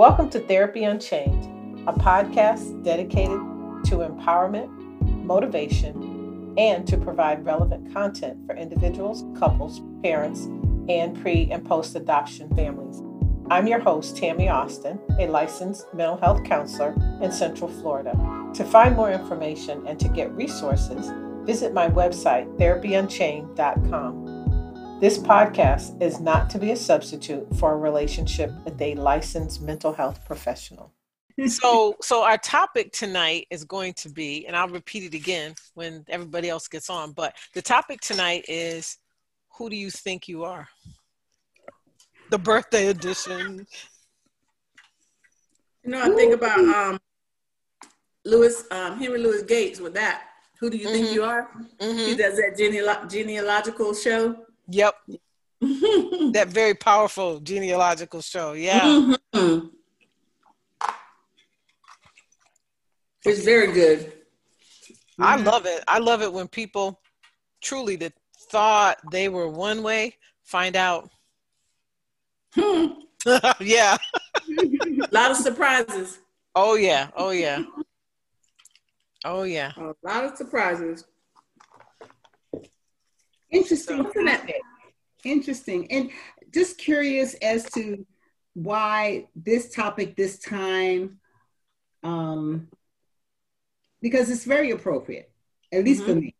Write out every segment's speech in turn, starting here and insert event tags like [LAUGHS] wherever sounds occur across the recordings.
Welcome to Therapy Unchained, a podcast dedicated to empowerment, motivation, and to provide relevant content for individuals, couples, parents, and pre and post adoption families. I'm your host, Tammy Austin, a licensed mental health counselor in Central Florida. To find more information and to get resources, visit my website, therapyunchained.com. This podcast is not to be a substitute for a relationship with a licensed mental health professional. so so our topic tonight is going to be and I'll repeat it again when everybody else gets on, but the topic tonight is who do you think you are? The birthday edition. You know, I think about um Lewis um Henry Louis Gates with that. Who do you mm-hmm. think you are? Mm-hmm. He does that genealo- genealogical show. Yep. [LAUGHS] that very powerful genealogical show. Yeah. Mm-hmm. It's very good. I love it. I love it when people truly that thought they were one way find out. Hmm. [LAUGHS] yeah. A [LAUGHS] lot of surprises. Oh yeah. Oh yeah. Oh yeah. A lot of surprises. Interesting, isn't it? Interesting. And just curious as to why this topic this time, um, because it's very appropriate, at least mm-hmm. for me.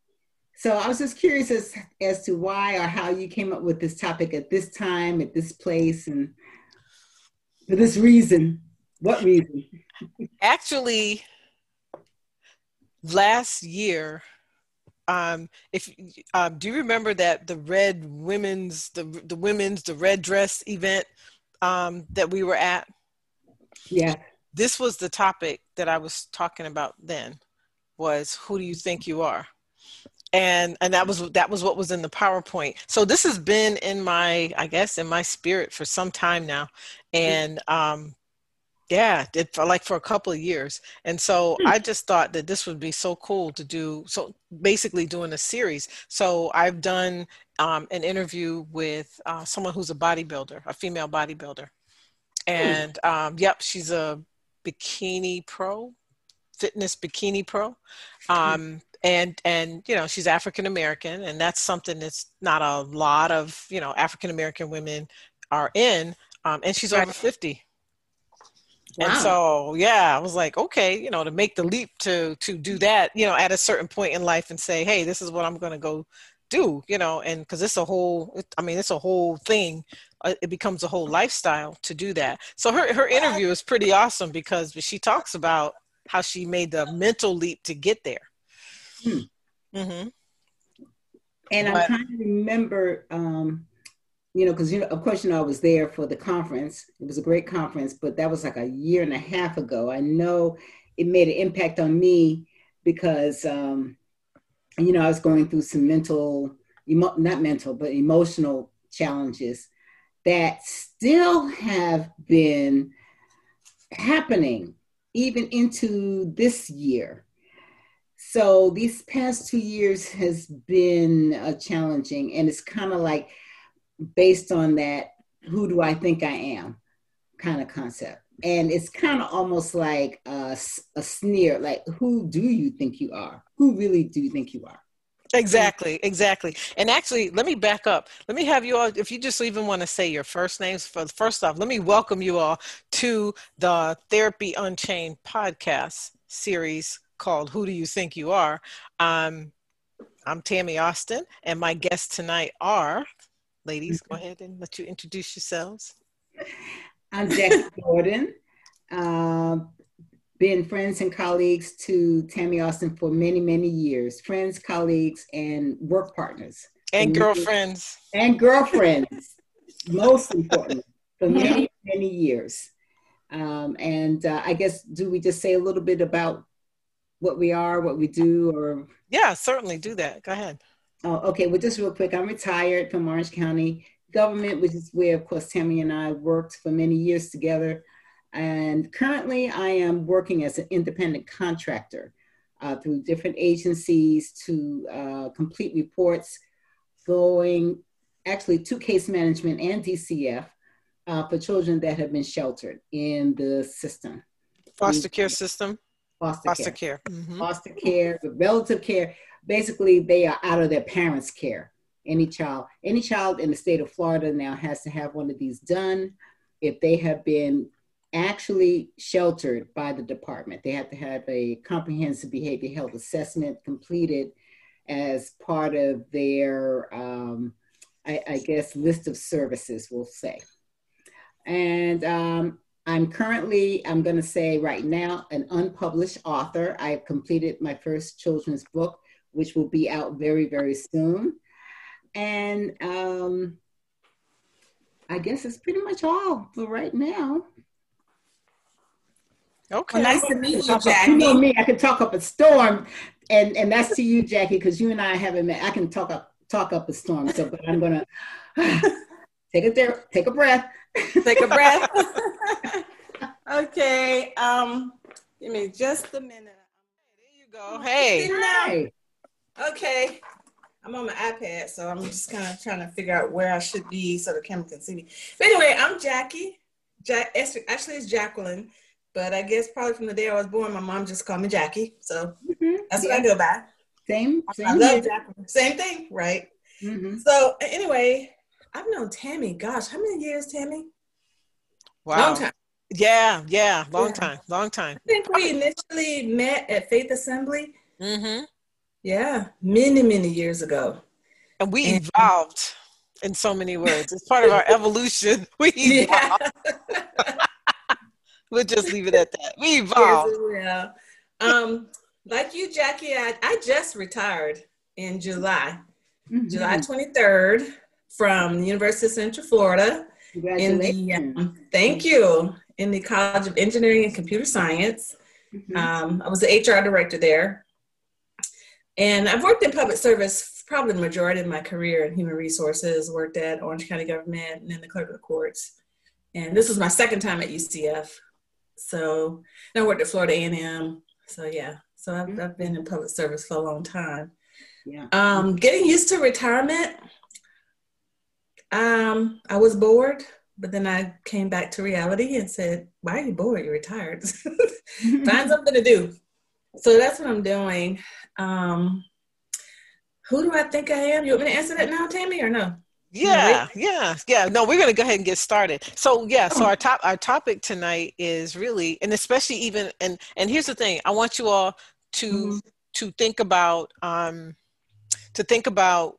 So I was just curious as, as to why or how you came up with this topic at this time, at this place, and for this reason. What reason? Actually, last year, um, if um, do you remember that the red women's the the women's the red dress event um, that we were at? Yeah. This was the topic that I was talking about then. Was who do you think you are? and and that was that was what was in the powerpoint so this has been in my i guess in my spirit for some time now and um yeah, it for like for a couple of years. And so hmm. I just thought that this would be so cool to do. So basically doing a series. So I've done um, an interview with uh, someone who's a bodybuilder, a female bodybuilder. Hmm. And um, yep, she's a bikini pro, fitness bikini pro. Hmm. Um, and and you know she's african american and that's something that's not a lot of you know african american women are in um, and she's over 50 Wow. And so, yeah, I was like, okay, you know, to make the leap to to do that, you know, at a certain point in life and say, hey, this is what I'm going to go do, you know, and because it's a whole, I mean, it's a whole thing. Uh, it becomes a whole lifestyle to do that. So her her interview is pretty awesome because she talks about how she made the mental leap to get there. Hmm. Mm-hmm. And but, I'm trying to remember. Um, you know, because you know, of course, you know, I was there for the conference. It was a great conference, but that was like a year and a half ago. I know it made an impact on me because, um, you know, I was going through some mental, emo- not mental, but emotional challenges that still have been happening even into this year. So these past two years has been uh, challenging, and it's kind of like based on that, who do I think I am kind of concept. And it's kind of almost like a, a sneer, like, who do you think you are? Who really do you think you are? Exactly, exactly. And actually, let me back up. Let me have you all, if you just even want to say your first names, for first off, let me welcome you all to the Therapy Unchained podcast series called Who Do You Think You Are? Um, I'm Tammy Austin, and my guests tonight are Ladies, go ahead and let you introduce yourselves. I'm Jackie Gordon. Uh, been friends and colleagues to Tammy Austin for many, many years. Friends, colleagues, and work partners. And girlfriends. And girlfriends, [LAUGHS] most important, for many, many years. Um, and uh, I guess, do we just say a little bit about what we are, what we do, or? Yeah, certainly do that. Go ahead. Oh, okay. Well, just real quick, I'm retired from Orange County government, which is where, of course, Tammy and I worked for many years together. And currently, I am working as an independent contractor uh, through different agencies to uh, complete reports going actually to case management and DCF uh, for children that have been sheltered in the system. Foster care system? Foster, foster care. care. Mm-hmm. Foster care, relative care. Basically, they are out of their parents' care. Any child, any child in the state of Florida now has to have one of these done. If they have been actually sheltered by the department, they have to have a comprehensive behavior health assessment completed as part of their, um, I, I, guess, list of services, we'll say. And um, I'm currently, I'm going to say right now, an unpublished author. I've completed my first children's book, which will be out very, very soon. And um, I guess it's pretty much all for right now. Okay. Well, nice to meet you, Jackie. You know me, I can talk up a storm, and and that's to you, Jackie, because you and I haven't met. I can talk up talk up a storm. So, but I'm gonna [SIGHS] take a there, take a breath. Take a breath. [LAUGHS] okay. Um, give me just a minute. There you go. Hey. Hey. Okay. I'm on my iPad, so I'm just kind of trying to figure out where I should be so the camera can see me. But anyway, I'm Jackie. Jack, actually, it's Jacqueline, but I guess probably from the day I was born, my mom just called me Jackie. So mm-hmm. that's yeah. what I go by. Same. same I love Jacqueline. Same thing, right? Mm-hmm. So anyway, I've known Tammy. Gosh, how many years, Tammy? Wow. Long time. Yeah, yeah, long yeah. time, long time. I think we initially met at Faith Assembly. Mm-hmm. Yeah, many, many years ago. And we and, evolved in so many words. It's part of our [LAUGHS] evolution. [LAUGHS] We evolved. Yeah. we'll just leave it at that. We [LAUGHS] evolved. Yeah. Um, like you, Jackie, I, I just retired in July, mm-hmm. July 23rd from the University of Central Florida. In the, um, thank you. In the College of Engineering and Computer Science. Mm-hmm. Um, I was the HR director there. And I've worked in public service probably the majority of my career in human resources, worked at Orange County government and in the clerk of the courts. And this was my second time at UCF. So I worked at Florida A&M. So yeah, so I've, I've been in public service for a long time. Yeah. Um, getting used to retirement. Um, I was bored, but then I came back to reality and said, "Why are you bored? You're retired. [LAUGHS] Find something to do." So that's what I'm doing. Um, who do I think I am? You want me to answer that now, Tammy, or no? Yeah, yeah, yeah. No, we're gonna go ahead and get started. So yeah, so our top our topic tonight is really, and especially even, and and here's the thing. I want you all to mm-hmm. to think about um to think about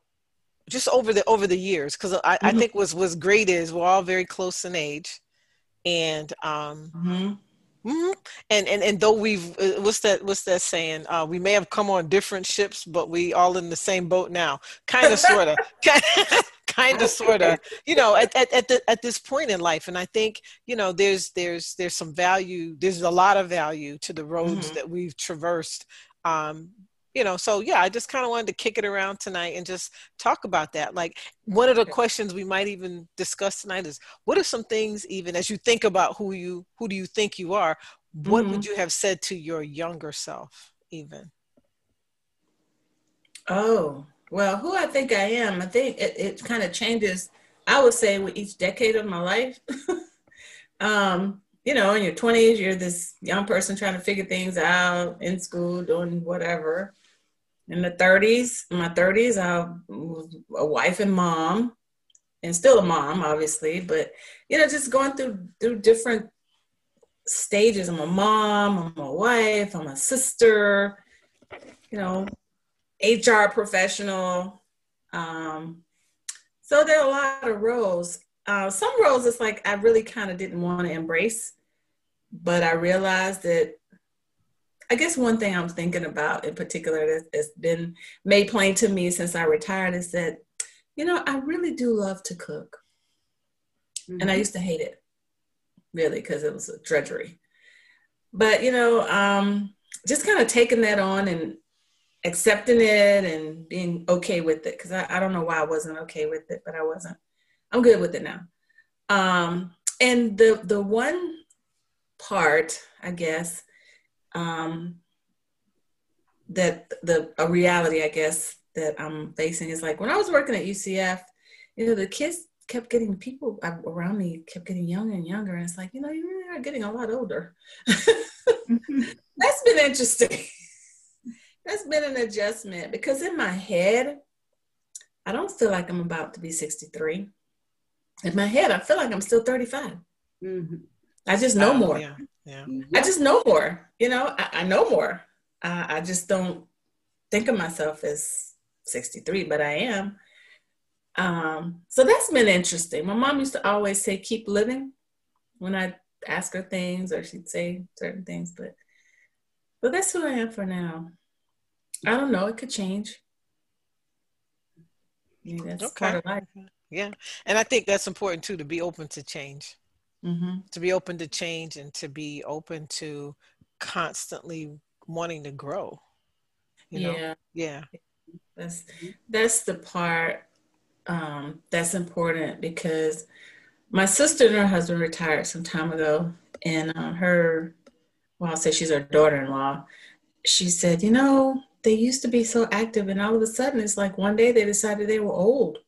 just over the over the years because I, mm-hmm. I think was was great is we're all very close in age, and um. Mm-hmm Mm-hmm. And and and though we've uh, what's that what's that saying? Uh, we may have come on different ships, but we all in the same boat now. Kind of, sort of, [LAUGHS] [LAUGHS] kind of, sort of. You know, at at at, the, at this point in life, and I think you know, there's there's there's some value. There's a lot of value to the roads mm-hmm. that we've traversed. Um, you know so yeah i just kind of wanted to kick it around tonight and just talk about that like one of the questions we might even discuss tonight is what are some things even as you think about who you who do you think you are what mm-hmm. would you have said to your younger self even? Oh well who i think i am i think it, it kind of changes i would say with each decade of my life. [LAUGHS] Um you know, in your 20s, you're this young person trying to figure things out in school, doing whatever in the 30s, in my 30s, I was a wife and mom, and still a mom, obviously, but you know, just going through through different stages. I'm a mom, I'm a wife, I'm a sister, you know, HR professional. Um, so there are a lot of roles. Uh, some roles it's like I really kind of didn't want to embrace, but I realized that I guess one thing I'm thinking about in particular that has been made plain to me since I retired is that, you know, I really do love to cook. Mm-hmm. And I mm-hmm. used to hate it, really, because it was a drudgery. But, you know, um, just kind of taking that on and accepting it and being okay with it. Because I, I don't know why I wasn't okay with it, but I wasn't. I'm good with it now. Um, and the the one part, I guess, um, that the a reality I guess that I'm facing is like when I was working at UCF, you know, the kids kept getting people around me kept getting younger and younger, and it's like you know you really are getting a lot older. [LAUGHS] That's been interesting. That's been an adjustment because in my head, I don't feel like I'm about to be 63. In my head, I feel like I'm still 35. Mm-hmm. I just know more. Yeah. Yeah. I just know more. You know, I, I know more. I, I just don't think of myself as 63, but I am. Um, so that's been interesting. My mom used to always say, keep living when I ask her things or she'd say certain things, but but that's who I am for now. I don't know, it could change. Yeah, that's okay. part of life. Yeah. And I think that's important too to be open to change. Mm-hmm. To be open to change and to be open to constantly wanting to grow. You know? Yeah. Yeah. That's that's the part um, that's important because my sister and her husband retired some time ago, and uh, her, well, I'll say she's her daughter-in-law. She said, you know, they used to be so active, and all of a sudden, it's like one day they decided they were old,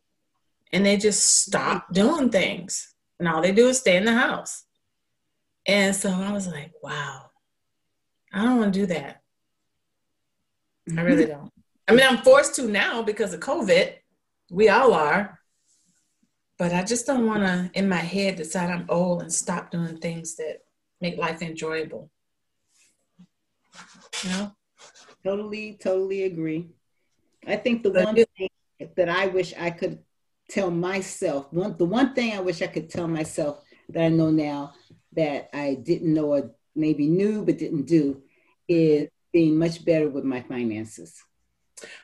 and they just stopped doing things, and all they do is stay in the house. And so I was like, wow, I don't want to do that. I really don't. I mean, I'm forced to now because of COVID. We all are. But I just don't want to, in my head, decide I'm old and stop doing things that make life enjoyable. You know? Totally, totally agree. I think the one thing that I wish I could tell myself, one the one thing I wish I could tell myself that I know now that I didn't know or maybe knew but didn't do is being much better with my finances.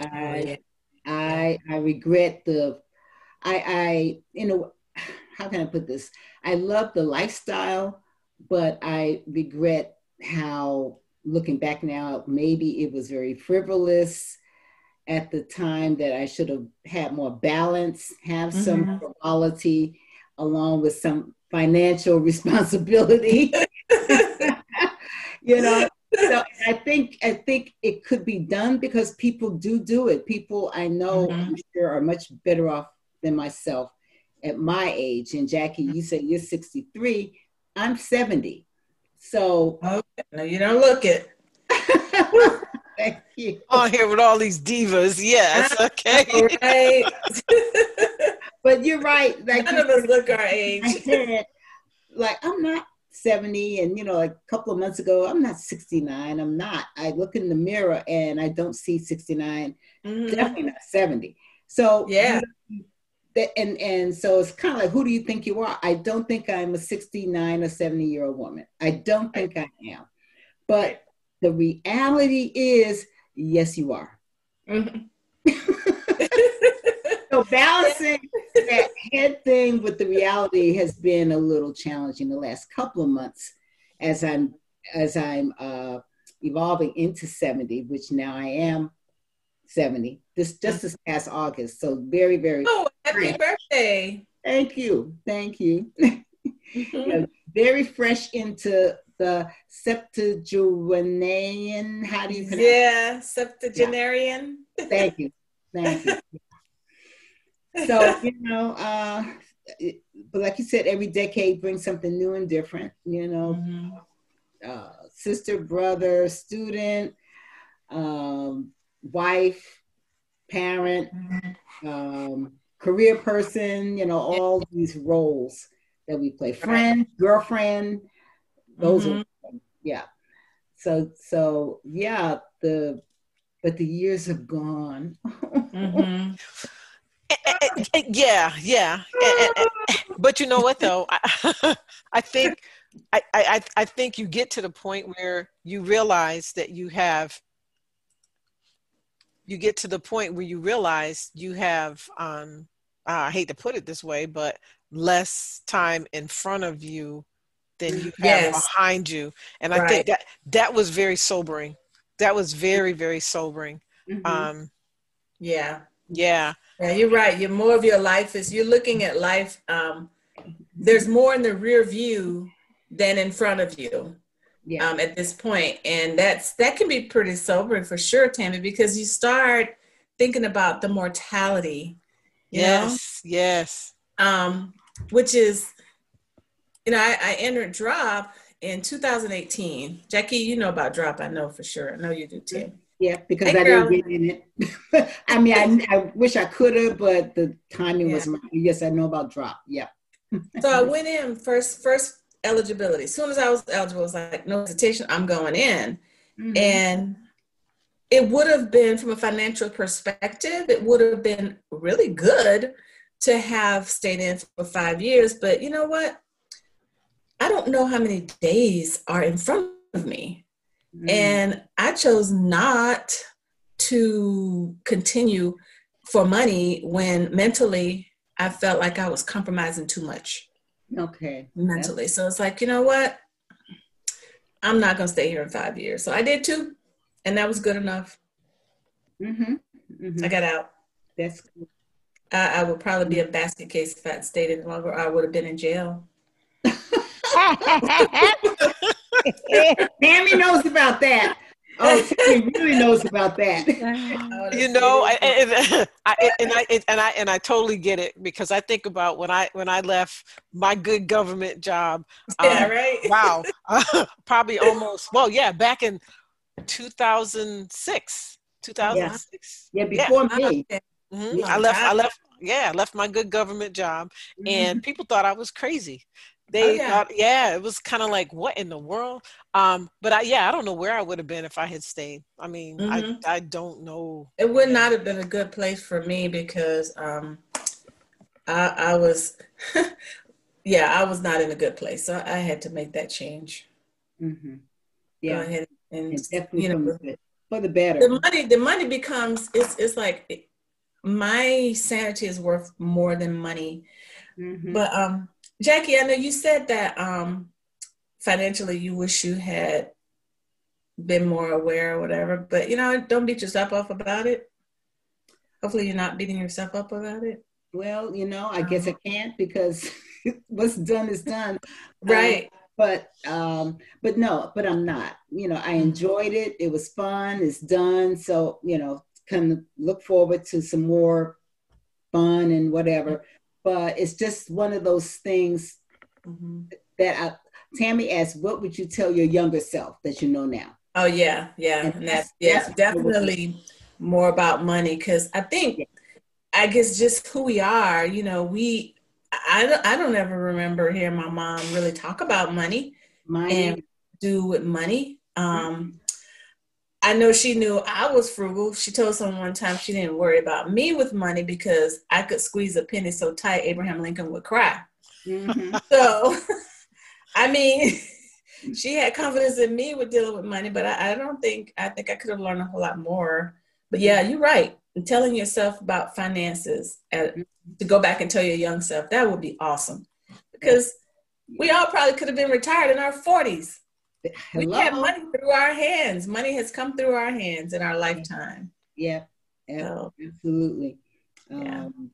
I oh, I I regret the I I you know how can I put this? I love the lifestyle, but I regret how looking back now, maybe it was very frivolous at the time that I should have had more balance, have mm-hmm. some frivolity along with some financial [LAUGHS] responsibility. [LAUGHS] you know, so I think I think it could be done because people do do it. People I know mm-hmm. I'm sure are much better off than myself at my age. And Jackie, you said you're 63. I'm 70. So okay. no, you don't look it. [LAUGHS] Thank you. On here with all these divas. Yes. Okay. right. [LAUGHS] but you're right. Like None of us look our age. Said, like I'm not 70 and you know like a couple of months ago i'm not 69 i'm not i look in the mirror and i don't see 69 mm-hmm. definitely not 70 so yeah and and so it's kind of like who do you think you are i don't think i'm a 69 or 70 year old woman i don't think i am but the reality is yes you are mm-hmm. [LAUGHS] so balancing that head thing with the reality has been a little challenging the last couple of months as I'm as I'm uh, evolving into 70, which now I am 70. This just this past August. So very, very Oh, happy fresh. birthday. Thank you. Thank you. Mm-hmm. [LAUGHS] very fresh into the septuagenarian. How do you pronounce Yeah, septuagenarian. Yeah. Thank you. Thank you [LAUGHS] so you know uh but like you said every decade brings something new and different you know mm-hmm. uh, sister brother student um, wife parent mm-hmm. um, career person you know all these roles that we play friend girlfriend those mm-hmm. are yeah so so yeah the but the years have gone mm-hmm. [LAUGHS] Eh, eh, eh, yeah, yeah. but you know what though? I, [LAUGHS] I think I, I I think you get to the point where you realize that you have you get to the point where you realize you have um I hate to put it this way, but less time in front of you than you have yes. behind you. And right. I think that that was very sobering. That was very, very sobering. Mm-hmm. Um yeah. Yeah. Yeah, you're right. You're more of your life is you're looking at life. Um, there's more in the rear view than in front of you. Yeah. Um, at this point, and that's that can be pretty sobering for sure, Tammy, because you start thinking about the mortality. yes, know? yes. um, which is, you know, I, I entered drop in 2018. Jackie, you know about drop, I know for sure. I know you do too. Yeah, because hey, I girl. didn't get in it. [LAUGHS] I mean, I, I wish I could have, but the timing yeah. was. Yes, I know about drop. Yeah. so I went in first. First eligibility. As soon as I was eligible, I was like, no hesitation, I'm going in. Mm-hmm. And it would have been, from a financial perspective, it would have been really good to have stayed in for five years. But you know what? I don't know how many days are in front of me. Mm-hmm. And I chose not to continue for money when mentally I felt like I was compromising too much. Okay. Mentally. So it's like, you know what? I'm not going to stay here in five years. So I did too. And that was good enough. Mm-hmm. mm-hmm. I got out. That's cool. I, I, would probably be a basket case if I'd stayed any longer. I would have been in jail. [LAUGHS] Tammy knows about that. Oh, he really knows about that. [LAUGHS] you know, and, and, I, and I and I and I totally get it because I think about when I when I left my good government job. Yeah, um, right. [LAUGHS] Wow, uh, probably almost. Well, yeah, back in 2006. 2006. Yeah, yeah before yeah. me. Mm-hmm. Yeah, I left. I left. Yeah, I left my good government job, mm-hmm. and people thought I was crazy. They oh, yeah. thought, yeah, it was kind of like, what in the world? Um, but I, yeah, I don't know where I would have been if I had stayed. I mean, mm-hmm. I, I don't know. It would not have been a good place for me because um, I, I was, [LAUGHS] yeah, I was not in a good place. So I had to make that change. Mm-hmm. Yeah, and, and definitely you know, for the better. The money, the money becomes it's it's like my sanity is worth more than money. Mm-hmm. But um, Jackie, I know you said that um, financially you wish you had been more aware or whatever, but you know, don't beat yourself up about it. Hopefully, you're not beating yourself up about it. Well, you know, I guess I can't because [LAUGHS] what's done is done. Right. Um, but um but no but i'm not you know i enjoyed it it was fun it's done so you know of look forward to some more fun and whatever but it's just one of those things mm-hmm. that I, Tammy asked, what would you tell your younger self that you know now? Oh yeah, yeah, and, and that's, yeah, that's definitely more about money because I think, yeah. I guess just who we are, you know, we, I don't, I don't ever remember hearing my mom really talk about money, money. and do with money. Um, I know she knew I was frugal. She told someone one time she didn't worry about me with money because I could squeeze a penny so tight Abraham Lincoln would cry. Mm-hmm. [LAUGHS] So, [LAUGHS] I mean, [LAUGHS] she had confidence in me with dealing with money, but I, I don't think I think I could have learned a whole lot more. But yeah, you're right. And telling yourself about finances uh, to go back and tell your young self that would be awesome because we all probably could have been retired in our 40s Hello? We have money through our hands. Money has come through our hands in our lifetime. Yeah, yeah so, absolutely. Yeah. Um,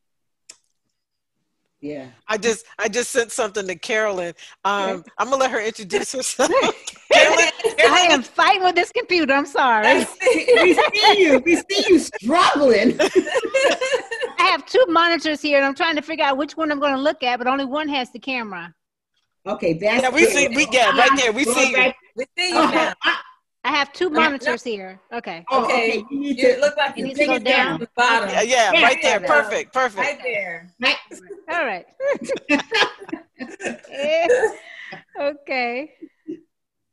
yeah. I just I just sent something to Carolyn. Um, I'm gonna let her introduce herself. [LAUGHS] Carolyn, Carolyn, I am fighting with this computer. I'm sorry. [LAUGHS] we see you. We see you struggling. [LAUGHS] I have two monitors here, and I'm trying to figure out which one I'm going to look at, but only one has the camera. Okay, that's yeah. We good. see. We yeah, right there. We see you. We see you now. I have two monitors here. Okay. Oh, okay. You need to look like you, need to go down. the bottom. Yeah, yeah, yeah right there. Perfect. Perfect. Right there. [LAUGHS] All right. [LAUGHS] okay.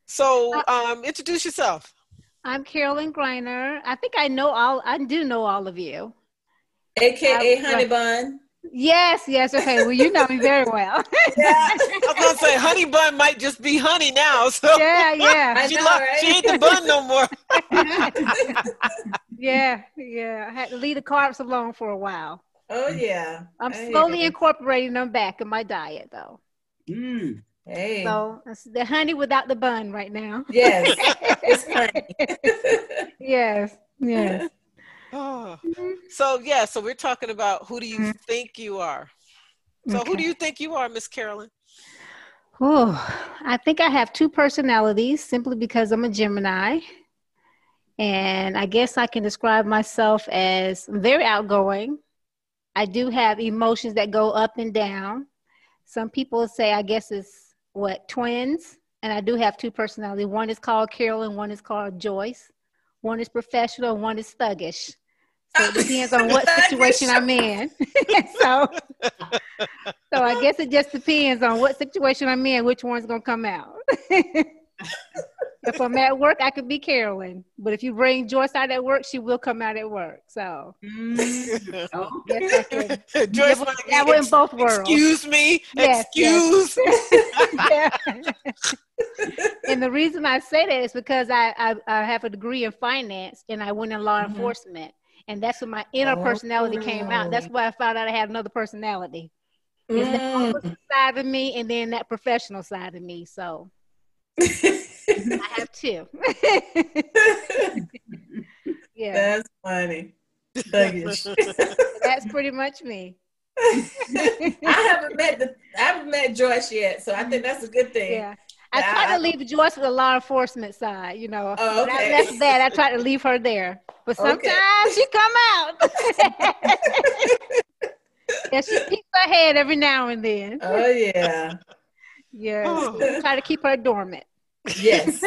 So, um, introduce yourself. I'm Carolyn Griner. I think I know all. I do know all of you. AKA Honey Bun. Yes, yes. Okay. Well, you know me very well. yeah. I was gonna say honey bun might just be honey now. So yeah, yeah. [LAUGHS] she, know, right? she ain't the bun no more. [LAUGHS] yeah, yeah. I had to leave the carbs alone for a while. Oh yeah. I'm slowly incorporating them back in my diet though. Mm. Hey. So it's the honey without the bun right now. Yes. [LAUGHS] it's honey. yes. Yes. Oh. So yeah, so we're talking about who do you mm-hmm. think you are? So okay. who do you think you are, Miss Carolyn? Oh, I think I have two personalities simply because I'm a Gemini. And I guess I can describe myself as very outgoing, I do have emotions that go up and down. Some people say, I guess it's what twins, and I do have two personalities. One is called Carolyn, one is called Joyce. One is professional, one is thuggish. So it depends on what [LAUGHS] situation I'm in. [LAUGHS] so, so I guess it just depends on what situation I'm in, which one's gonna come out. [LAUGHS] if I'm at work, I could be Carolyn, but if you bring Joyce out at work, she will come out at work. So, Mm. Oh, yes, I. Joyce Yeah, wanna be, that in both worlds. Excuse me. Yes, excuse. Yeah. and the reason I say that is because I, I, I have a degree in finance and I went in law Mhm. enforcement. And that's when my inner personality came out. That's why I found out I had another personality. It's that Mm. side of me and then that professional side of me. So I have two. [LAUGHS] yeah, That's funny. [LAUGHS] That's pretty much me. [LAUGHS] I haven't met the I haven't met Joyce yet, so I think that's a good thing. Yeah. I Yeah, try to leave Joyce with the law enforcement side, you know. Oh, That- okay. that's bad. I try to leave her there. But Okay. sometimes she come out. [LAUGHS] yeah, she peeks her head every now and then. Oh yeah. Yeah. Oh. Try to keep her dormant. Yes.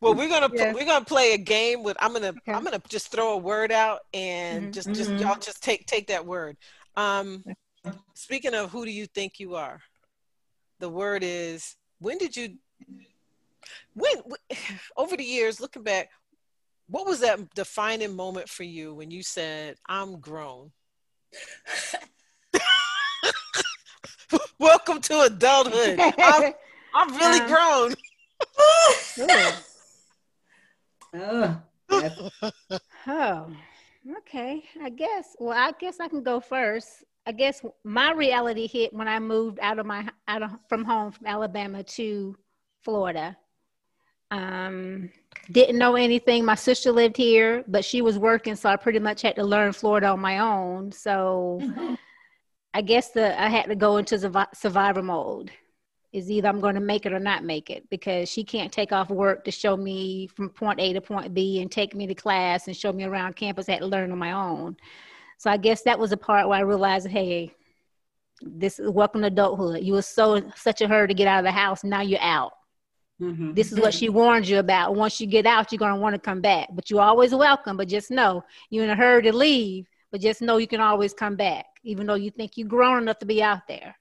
Well, we're gonna Yes. we're gonna play a game with. I'm gonna Okay. I'm gonna just throw a word out and Mhm. just just Mhm. y'all just take take that word. Um, speaking of who do you think you are? The word is when did you when [SIGHS] over the years looking back, what was that defining moment for you when you said I'm grown? [LAUGHS] Welcome to adulthood. I'm, I'm really Uh, [LAUGHS] grown. oh, [LAUGHS] Oh, okay. I guess. Well, I guess I can go first. I guess my reality hit when I moved out of my out of from home from Alabama to Florida. Um, didn't know anything. My sister lived here, but she was working, so I pretty much had to learn Florida on my own. So I guess the I had to go into survi- survivor mode. Is either I'm going to make it or not make it because she can't take off work to show me from point A to point B and take me to class and show me around campus. I had to learn on my own. So I guess that was a part where I realized, hey, this is welcome to adulthood. You were so such a hurry to get out of the house. Now you're out. mhm. This is what she warned you about. Once you get out, you're gonna want to come back. But you're always welcome. But just know you're in a hurry to leave. But just know you can always come back, even though you think you're grown enough to be out there.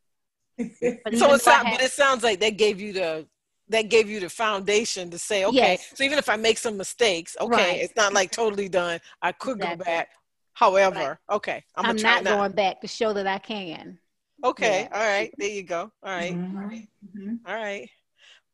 [LAUGHS] So even it if sounds, but it sounds like that gave you the that gave you the foundation to say, okay, Yes. so even if I make some mistakes, okay, Right. it's not like totally done. I could Exactly. go back. However, okay, I'm, I'm, not not. going back to show that I can. Okay, all right, there you go. All right, Mhm. Mhm. all right.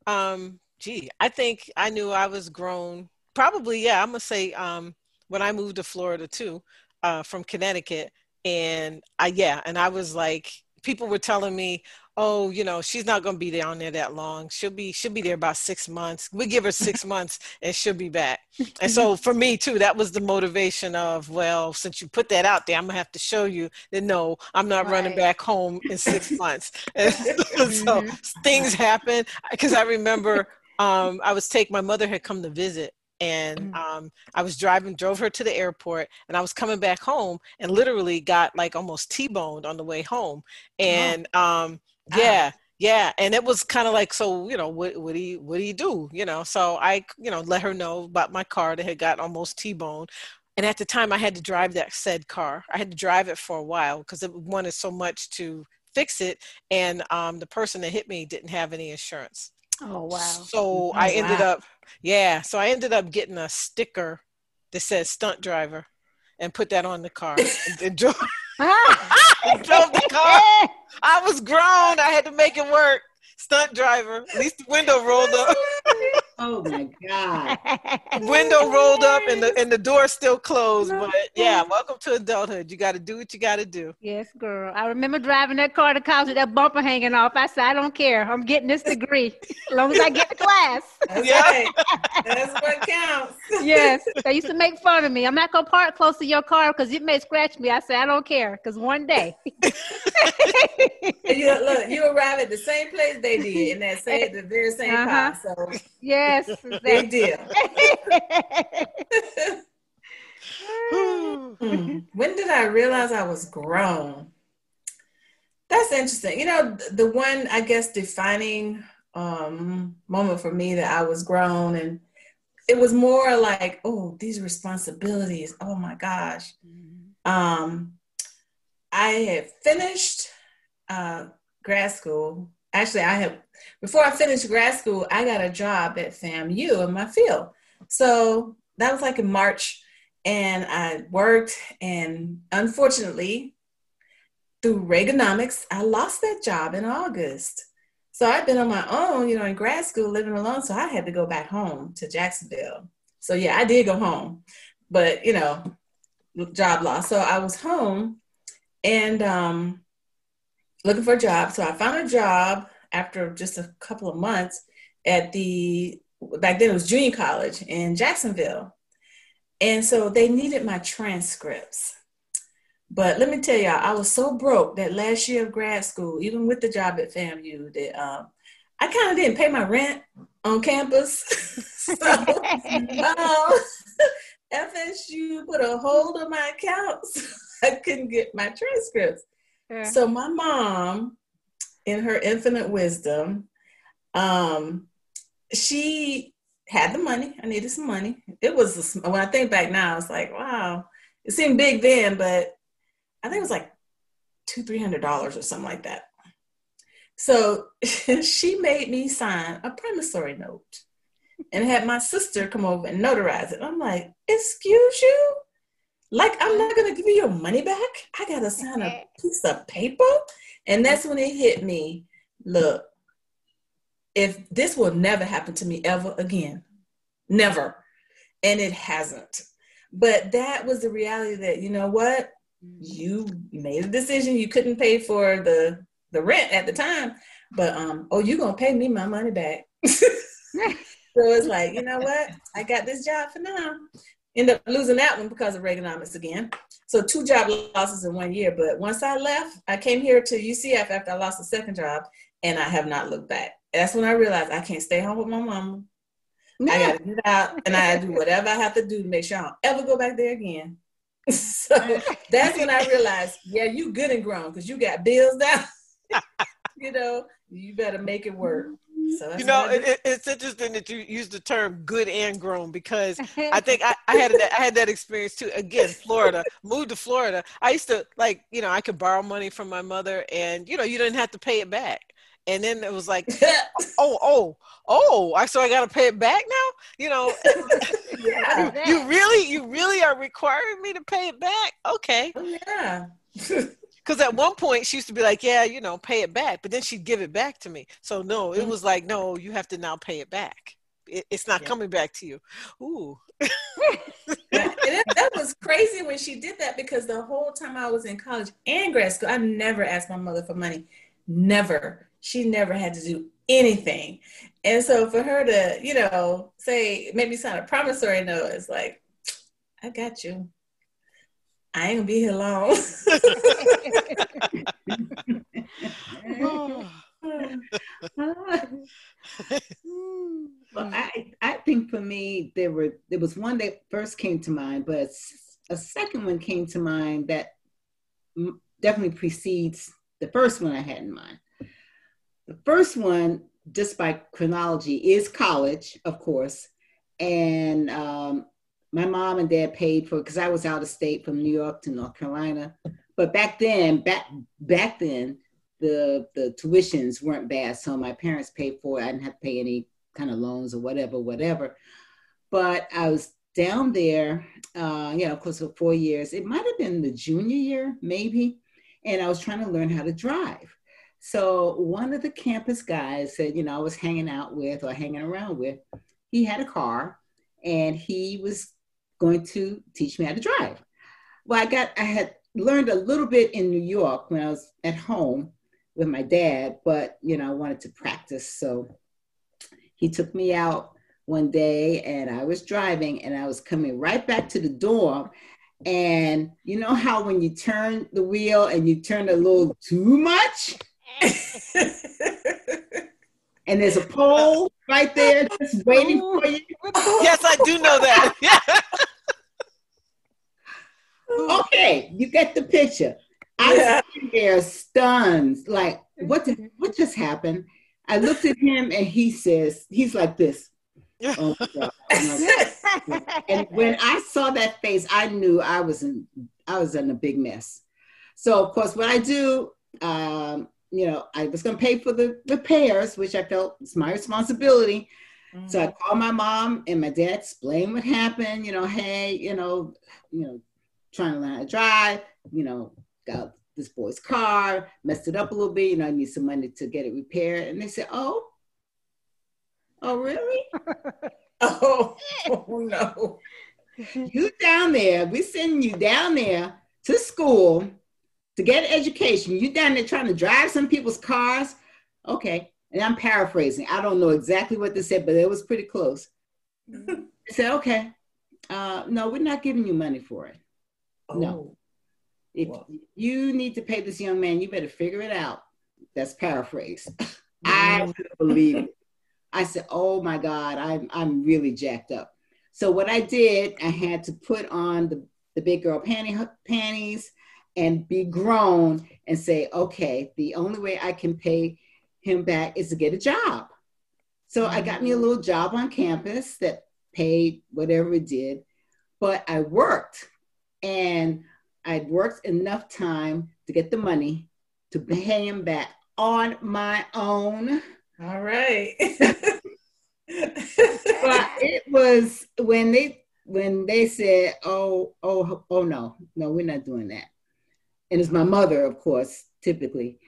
Um, gee, I think I knew I was grown. Probably, yeah. I'm gonna say um, when I moved to Florida too, uh, from Connecticut, and I yeah, and I was like, people were telling me, oh, you know, she's not gonna be down there that long. She'll be she'll be there about six months. We give her six [LAUGHS] months, and she'll be back. And so for me too, that was the motivation of well, since you put that out there, I'm gonna have to show you that no, I'm not running back home in six [LAUGHS] months. And [LAUGHS] so Mhm. things happen because I remember um, I was take my mother had come to visit and Mm. um, I was driving, drove her to the airport, and I was coming back home, and literally got like almost T-boned on the way home, and um, Yeah, yeah, and it was kind of like, so you know, what what do you what do you do, you know? So I, you know, let her know about my car that had got almost T-boned. And at the time, I had to drive that said car. I had to drive it for a while because it wanted so much to fix it, and um, the person that hit me didn't have any insurance. Oh wow. So I Oh, ended wow. up, yeah. So I ended up getting a sticker that says stunt driver and put that on the car. and, and [LAUGHS] I [LAUGHS] drove the car. I was grown. I had to make it work. Stunt driver. At least the window rolled up. [LAUGHS] Oh my God. [LAUGHS] Window rolled up and the and the door still closed. But yeah, welcome to adulthood. You got to do what you got to do. Yes, girl. I remember driving that car to college with that bumper hanging off. I said, I don't care. I'm getting this degree as long as I get to class. [LAUGHS] That's Yeah. right. That's what [LAUGHS] counts. Yes. They used to make fun of me. I'm not going to park close to your car because it may scratch me. I said, I don't care because one day. And you look, you arrive at the same place they did in that same, the very same Uh-huh. car. So yes. big Exactly. deal. [LAUGHS] When did I realize I was grown? That's interesting. You know, the one I guess defining um, moment for me that I was grown and it was more like, oh, these responsibilities. Oh my gosh. Um, I had finished uh, grad school. Actually, I have before I finished grad school, I got a job at FAMU in my field. So that was like in March, and I worked, and unfortunately, through Reaganomics, I lost that job in August. So I've been on my own, you know, in grad school, living alone. So I had to go back home to Jacksonville. So yeah, I did go home, but you know, job loss. So I was home and um, looking for a job. So I found a job after just a couple of months at the back then it was junior college in Jacksonville. And so they needed my transcripts. But let me tell y'all, I was so broke that last year of grad school, even with the job at FAMU, that um, I kind of didn't pay my rent on campus. [LAUGHS] so um, FSU put a hold on my accounts. [LAUGHS] I couldn't get my transcripts. Yeah. So my mom, in her infinite wisdom, um, she had the money. I needed some money. It was when I think back now, it's like wow, it seemed big then, but I think it was like two, three hundred dollars or something like that. So [LAUGHS] she made me sign a promissory note and had my sister come over and notarize it. I'm like, excuse you? Like, I'm not gonna give you your money back. I gotta sign a piece of paper. And that's when it hit me. Look, if this will never happen to me ever again, never. And it hasn't. But that was the reality that, you know what? You made a decision. You couldn't pay for the the rent at the time, but um, oh, you're gonna pay me my money back. [LAUGHS] so it's like, you know what? I got this job for now. End up losing that one because of Reaganomics again. So two job losses in one year. But once I left, I came here to UCF after I lost the second job, and I have not looked back. That's when I realized I can't stay home with my mama. No. I gotta get out and I do whatever I have to do to make sure I don't ever go back there again. [LAUGHS] so that's when I realized, yeah, you good and grown because you got bills now. [LAUGHS] you know, you better make it work. So you know, it, it's interesting that you use the term "good and grown" because I [LAUGHS] think I, I had that I had that experience too. Again, Florida, moved to Florida. I used to like, you know, I could borrow money from my mother, and you know, you didn't have to pay it back. And then it was like, [LAUGHS] oh, oh, oh, I so I got to pay it back now. You know, [LAUGHS] yeah. you really, you really are requiring me to pay it back. Okay. Oh, yeah. Because at one point she used to be like, yeah, you know, pay it back, but then she'd give it back to me. So no, it mm-hmm. was like, no, you have to now pay it back. It, it's not yeah. coming back to you. Ooh. [LAUGHS] that, that was crazy when she did that because the whole time I was in college and grad school, I never asked my mother for money. Never. She never had to do anything. And so for her to, you know, say, maybe sign a promissory note, it's like, I got you. I ain't gonna be here long. [LAUGHS] [SIGHS] well, I, I think for me there were there was one that first came to mind, but a second one came to mind that definitely precedes the first one I had in mind. The first one, just by chronology, is college, of course, and um, my mom and dad paid for because I was out of state from New York to North Carolina. But back then, back back then, the the tuitions weren't bad, so my parents paid for it. I didn't have to pay any kind of loans or whatever, whatever. But I was down there, uh, yeah, of course, for four years. It might have been the junior year, maybe, and I was trying to learn how to drive. So one of the campus guys said, you know, I was hanging out with or hanging around with, he had a car and he was going to teach me how to drive. Well, I got, I had learned a little bit in New York when I was at home with my dad, but you know, I wanted to practice. So he took me out one day and I was driving and I was coming right back to the dorm. And you know how when you turn the wheel and you turn a little too much? [LAUGHS] and there's a pole right there just waiting for you. Yes, I do know that. Yeah. [LAUGHS] [LAUGHS] Okay, you get the picture. I Yeah. was there stunned, like what did, what just happened? I looked at him and he says, he's like this. Oh God. [LAUGHS] Oh and when I saw that face, I knew I was in I was in a big mess. So of course, what I do, um, you know, I was going to pay for the repairs, which I felt was my responsibility. So I called my mom and my dad, explained what happened. You know, hey, you know, you know, trying to learn how to drive. You know, got this boy's car, messed it up a little bit. You know, I need some money to get it repaired. And they said, oh, oh, really? [LAUGHS] [LAUGHS] Oh, oh no. you down there, we sending you down there to school to get an education. You down there trying to drive some people's cars. Okay. And I'm paraphrasing. I don't know exactly what they said, but it was pretty close. They said, okay, uh, no, we're not giving you money for it. No. Oh, if Wow. you need to pay this young man, you better figure it out. That's paraphrase. [LAUGHS] I couldn't believe it. I said, "Oh my God, I'm I'm really jacked up." So what I did, I had to put on the the big girl panty panties and be grown and say, "Okay, the only way I can pay him back is to get a job." So I got me a mm. little job on campus that paid whatever it did, but I worked and I'd worked enough time to get the money to pay him back on my own. All right. [LAUGHS] But it was when they when they said, "Oh, oh, oh no, no, we're not doing that," and it's my mother, of course, typically.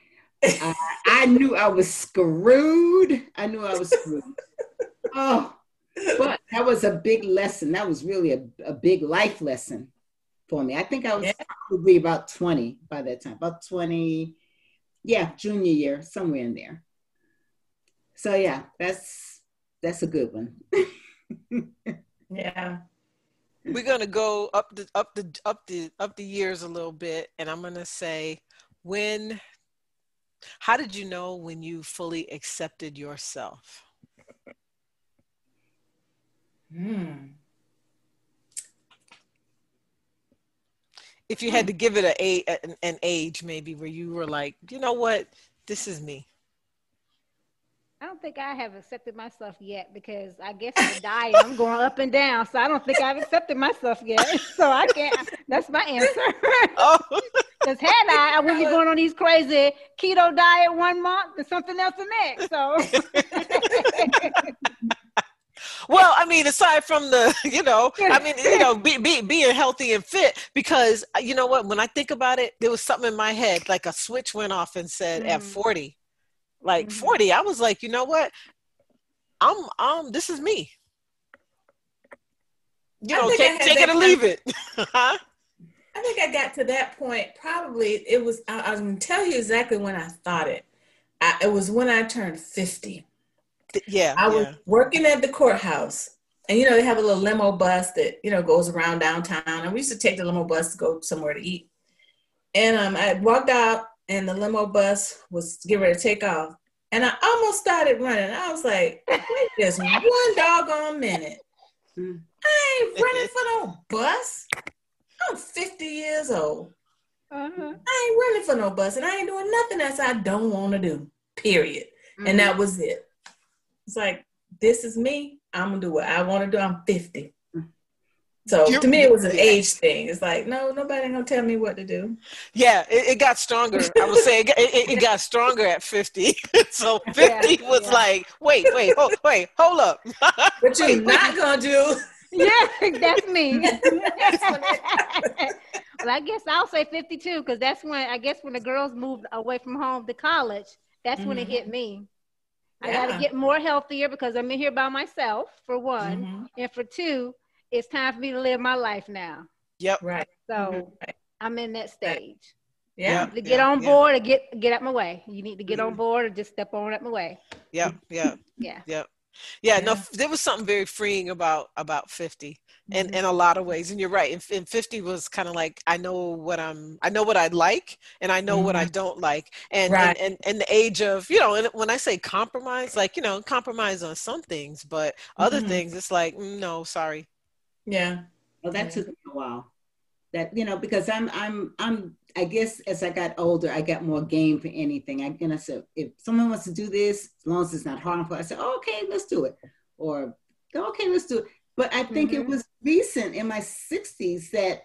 I, I knew I was screwed. I knew I was screwed. Oh, but that was a big lesson. That was really a, a big life lesson for me. I think I was Yeah. probably about 20 by that time, about 20, yeah, junior year, somewhere in there. So yeah, that's that's a good one. [LAUGHS] yeah. We're gonna go up the up the up the up the years a little bit, and I'm gonna say when. How did you know when you fully accepted yourself? Hmm. If you had hmm. to give it a, a an, age, maybe where you were like, you know what, this is me. I don't think I have accepted myself yet because I guess the diet I'm going up and down. So I don't think I've accepted myself yet. [LAUGHS] So I can't. That's my answer. [LAUGHS] Oh, Because had I, I wouldn't be going on these crazy keto diet one month and something else the next. So [LAUGHS] well, I mean, aside from the, [LAUGHS] you know, I mean, you know, [LAUGHS] be, be, being healthy and fit, because uh, you know what, when I think about it, there was something in my head, like a switch went off and said at Mm. 40, like Mhm. 40, I was like, you know what, I'm, um, this is me. You know, take, take it or leave it. [LAUGHS] Huh? I think I got to that point. Probably it was. I, I was going to tell you exactly when I thought it. I, it was when I turned fifty. Yeah, I was yeah. working at the courthouse, and you know they have a little limo bus that you know goes around downtown, and we used to take the limo bus to go somewhere to eat. And um, I walked out, and the limo bus was getting ready to take off, and I almost started running. I was like, "Wait just one doggone minute! I ain't running for no bus. I'm 50 years old. uh-huh. I ain't running for no bus, and I ain't doing nothing else I don't want to do. Period. Mm-hmm. And that was it. It's like, this is me. I'm gonna do what I want to do. I'm 50. So You're- to me, it was an age thing. It's like, no, nobody gonna tell me what to do. Yeah, it, it got stronger. I would say it, got- it, it got stronger at 50. [LAUGHS] so 50 Yeah, was yeah. like, wait, wait, oh, wait, hold up. [LAUGHS] What you're Wait, wait. not gonna do. yeah, [LAUGHS] that's me. Well, I guess I'll say 52 because that's when I guess when the girls moved away from home to college, that's when it Mhm. hit me. I got to get more healthier because I'm in here by myself, for one. Mhm. And for two, it's time for me to live my life now. Yep. Right. So Right. I'm in that stage. Yeah. To get Yeah, on yeah. board or get get out my way. You need to get Mm-hmm. on board or just step on out my way. Yep. Yep. Yeah. Yep. Yeah, no, Yeah. f- there was something very freeing about about 50 in, Mhm. in a lot of ways. And you're right. And, and 50 was kind of like, I know what I'm, I know what I like and I know what I don't like. And, Right. and, and, and the age of, you know, and when I say compromise, like, you know, compromise on some things, but other Mhm. things, it's like, mm, no, sorry. Yeah. Well, that Yeah. took me a while. that you know because I'm I'm I'm I guess as I got older, I got more game for anything. I and I said if someone wants to do this, as long as it's not harmful, I said oh, okay, let's do it, or okay, let's do it. But I think mm-hmm. it was recent in my 60s that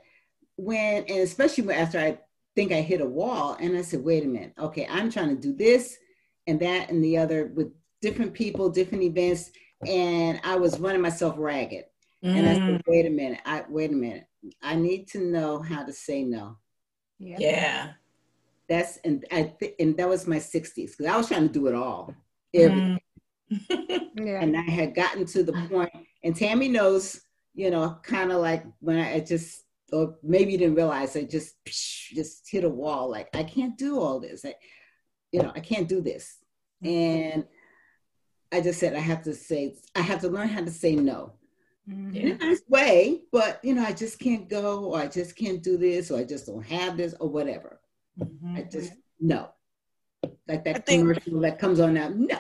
when, and especially after I think I hit a wall, and I said, wait a minute, okay, I'm trying to do this and that and the other with different people, different events, and I was running myself ragged. Mm. And I said, mm. wait a minute, I wait a minute. I need to know how to say no. Yeah. yeah. That's and I th- and that was my 60s because I was trying to do it all. Mm. [LAUGHS] yeah. And I had gotten to the point, and Tammy knows, you know, kind of like when I, I just or maybe you didn't realize I just just hit a wall. Like I can't do all this. I, you know, I can't do this. And I just said I have to say I have to learn how to say no. Mm-hmm. In a nice way, but you know, I just can't go, or I just can't do this, or I just don't have this, or whatever. Mm-hmm. I just no. Like that think- commercial that comes on now. No.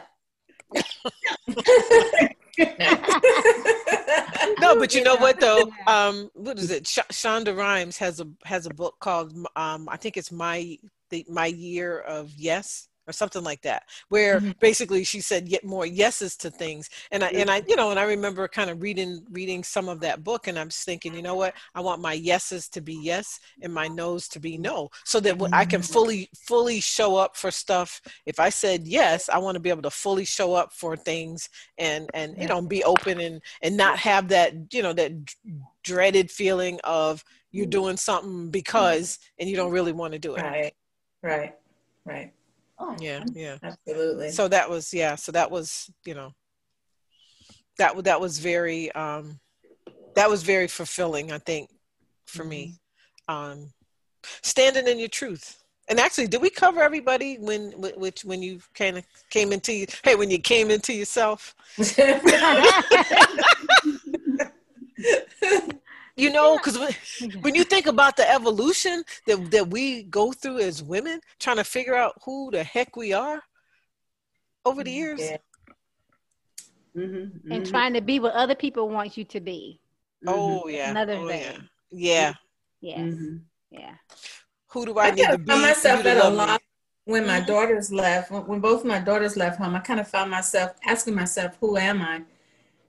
no, [LAUGHS] but you know what though? Um, what is it? Sh- Shonda Rhimes has a has a book called um, I think it's my the my year of yes or something like that where mm-hmm. basically she said get more yeses to things. And i and i you know and i remember kind of reading reading some of that book and i'm just thinking you know what? I want my yeses to be yes and my no's to be no so that mm-hmm. i can mm-hmm. fully fully show up for stuff. If i said yes i want to be able to fully show up for things and and you know be open and and not have that you know that dreaded feeling of you're mm. doing something because and you don't really want to do it. Right. Right. Right Oh, yeah, yeah, absolutely. So that was yeah. So that was you know that that was very um, that was very fulfilling. I think for mm-hmm. me, um, standing in your truth. And actually, did we cover everybody when which when you kind of came into you? hey when you came into yourself? [LAUGHS] [LAUGHS] you know because [LAUGHS] when you think about the evolution that, that we go through as women trying to figure out who the heck we are over the years. Yeah. mm-hmm, mm-hmm. and trying to be what other people want you to be. Oh mm-hmm. yeah. Another oh, thing. Yeah. Yeah mm-hmm. yeah. Who do i, I need to be? myself at a lot when my mm-hmm. daughters left when both my daughters left home i kind of found myself asking myself who am i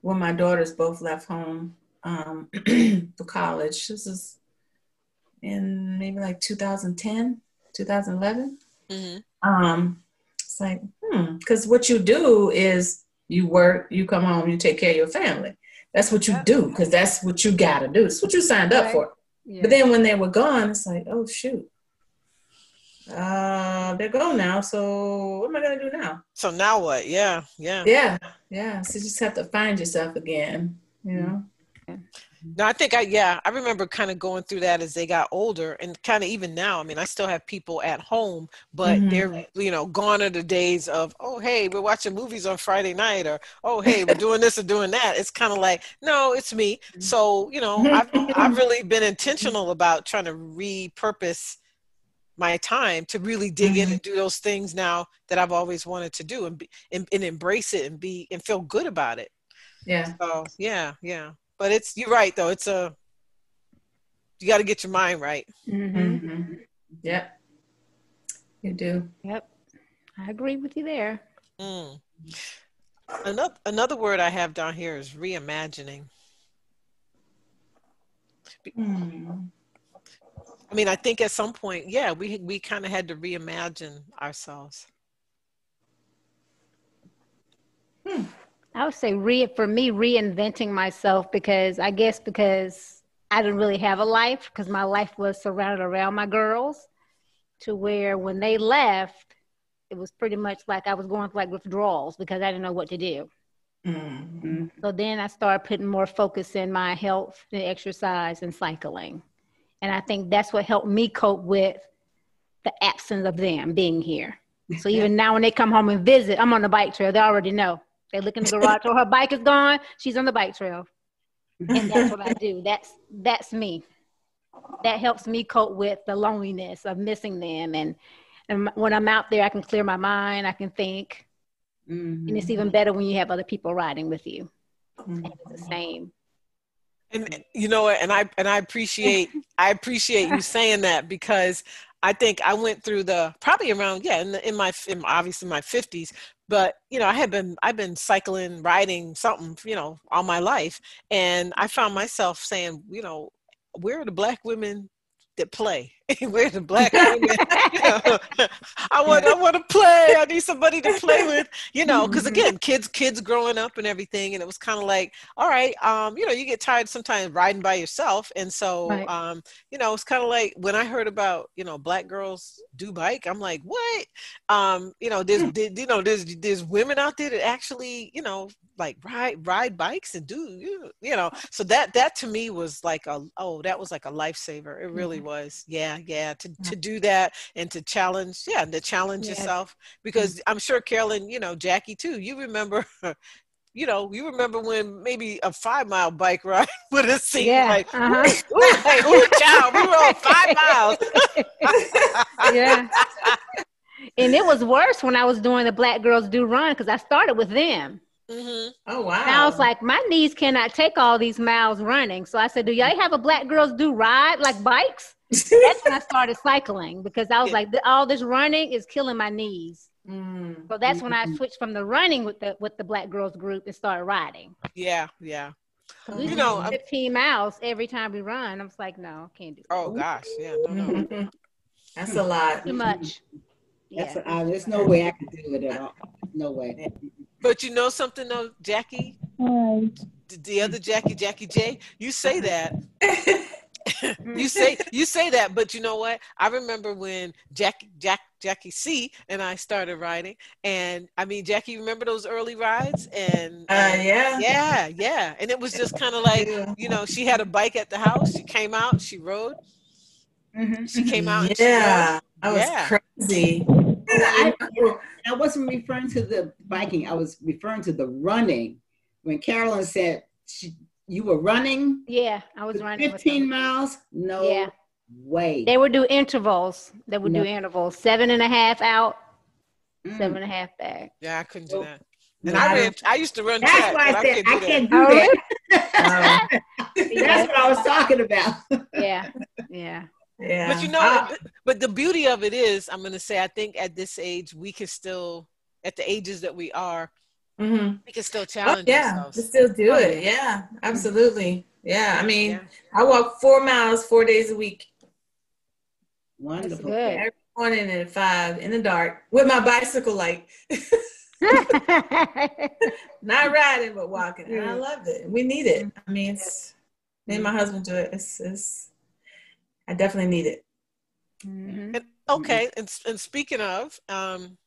when my daughters both left home um, [CLEARS THROAT] for college. This is in maybe like 2010, 2011. Mm-hmm. Um, it's like, hmm, because what you do is you work, you come home, you take care of your family. That's what you do because that's what you got to do. It's what you signed up right. for. Yeah. But then when they were gone, it's like, oh shoot, uh, they're gone now. So what am I gonna do now? So now what? Yeah, yeah, yeah, yeah. So you just have to find yourself again. You know. No, I think I yeah, I remember kind of going through that as they got older and kind of even now. I mean, I still have people at home, but mm-hmm. they're you know, gone are the days of, oh hey, we're watching movies on Friday night or oh hey, we're [LAUGHS] doing this or doing that. It's kind of like, no, it's me. Mm-hmm. So, you know, I've I've really been intentional about trying to repurpose my time to really dig mm-hmm. in and do those things now that I've always wanted to do and, be, and and embrace it and be and feel good about it. Yeah. So yeah, yeah. But it's you're right though. It's a you got to get your mind right. Mm-hmm. Mm-hmm. Yep, you do. Yep, I agree with you there. Mm. Another another word I have down here is reimagining. Mm. I mean, I think at some point, yeah, we we kind of had to reimagine ourselves. Hmm. I would say re for me reinventing myself because I guess because I didn't really have a life because my life was surrounded around my girls to where when they left it was pretty much like I was going through like withdrawals because I didn't know what to do. Mm-hmm. So then I started putting more focus in my health and exercise and cycling. And I think that's what helped me cope with the absence of them being here. So [LAUGHS] even now when they come home and visit, I'm on the bike trail. They already know. They look in the garage, or her bike is gone. She's on the bike trail, and that's what I do. [LAUGHS] That's that's me. That helps me cope with the loneliness of missing them, and and when I'm out there, I can clear my mind. I can think, mm-hmm. and it's even better when you have other people riding with you. Mm-hmm. It's the same And you know what? And I and I appreciate I appreciate you [LAUGHS] saying that because I think I went through the probably around yeah in, the, in my in obviously my fifties, but you know I had been I've been cycling, riding something you know all my life, and I found myself saying you know where are the black women that play. [LAUGHS] Where's the black women? [LAUGHS] [LAUGHS] I want I want to play. I need somebody to play with. You know, because mm-hmm. again, kids kids growing up and everything, and it was kind of like, all right, um, you know, you get tired sometimes riding by yourself, and so right. um, you know, it's kind of like when I heard about you know black girls do bike, I'm like, what? Um, you know, there's, there's you know there's there's women out there that actually you know like ride ride bikes and do you, you know so that that to me was like a oh that was like a lifesaver it really mm-hmm. was yeah yeah to, to do that and to challenge yeah and to challenge yeah. yourself because mm-hmm. i'm sure carolyn you know jackie too you remember [LAUGHS] you know, you remember when maybe a five mile bike ride [LAUGHS] would have seemed yeah, like, uh-huh. ooh, hey, ooh, child, we were on five miles. [LAUGHS] yeah. And it was worse when I was doing the Black Girls Do Run because I started with them. Mm-hmm. Oh wow! And I was like, my knees cannot take all these miles running. So I said, "Do y'all have a black girls do ride like bikes?" That's when I [LAUGHS] started cycling because I was like, all this running is killing my knees. Mm. So that's when I switched from the running with the with the black girls group and started riding. Yeah, yeah. We you know, 15 miles every time we run. I was like, no, can't do. Oh gosh, yeah, no, no. Mm-hmm. [LAUGHS] That's a lot. Too much. That's yeah. A, uh, there's no way I can do it at all. No way. But you know something though, Jackie? Hi. The other Jackie, Jackie J, you say that. [LAUGHS] [LAUGHS] you say you say that, but you know what? I remember when Jackie Jack Jackie C and I started riding, and I mean Jackie, remember those early rides? And, and uh, yeah, yeah, yeah. And it was just kind of like you know, she had a bike at the house. She came out, she rode. Mm-hmm. She came out. Yeah, I was yeah. crazy. I, I wasn't referring to the biking. I was referring to the running. When Carolyn said she, you were running, yeah, I was running 15 miles. No yeah. way. They would do intervals. They would no. do intervals. Seven and a half out, mm. seven and a half back. Yeah, I couldn't do that. And I ran. I used to run. That's track, why I said I, I can't do oh, that. [LAUGHS] That's what I was talking about. [LAUGHS] yeah, yeah. Yeah. But you know, uh, but the beauty of it is, I'm going to say, I think at this age, we can still, at the ages that we are, mm-hmm. we can still oh, challenge oh, yeah, ourselves. still do oh, it. Yeah, yeah absolutely. Yeah. I mean, yeah. I walk four miles four days a week. Wonderful. Every morning at five in the dark with my bicycle light. [LAUGHS] Not [LAUGHS] riding, but walking. And I love it. We need it. I mean, it's, me and my husband do it. It's, it's I definitely need it. Mm-hmm. And, okay, and, and speaking of, um,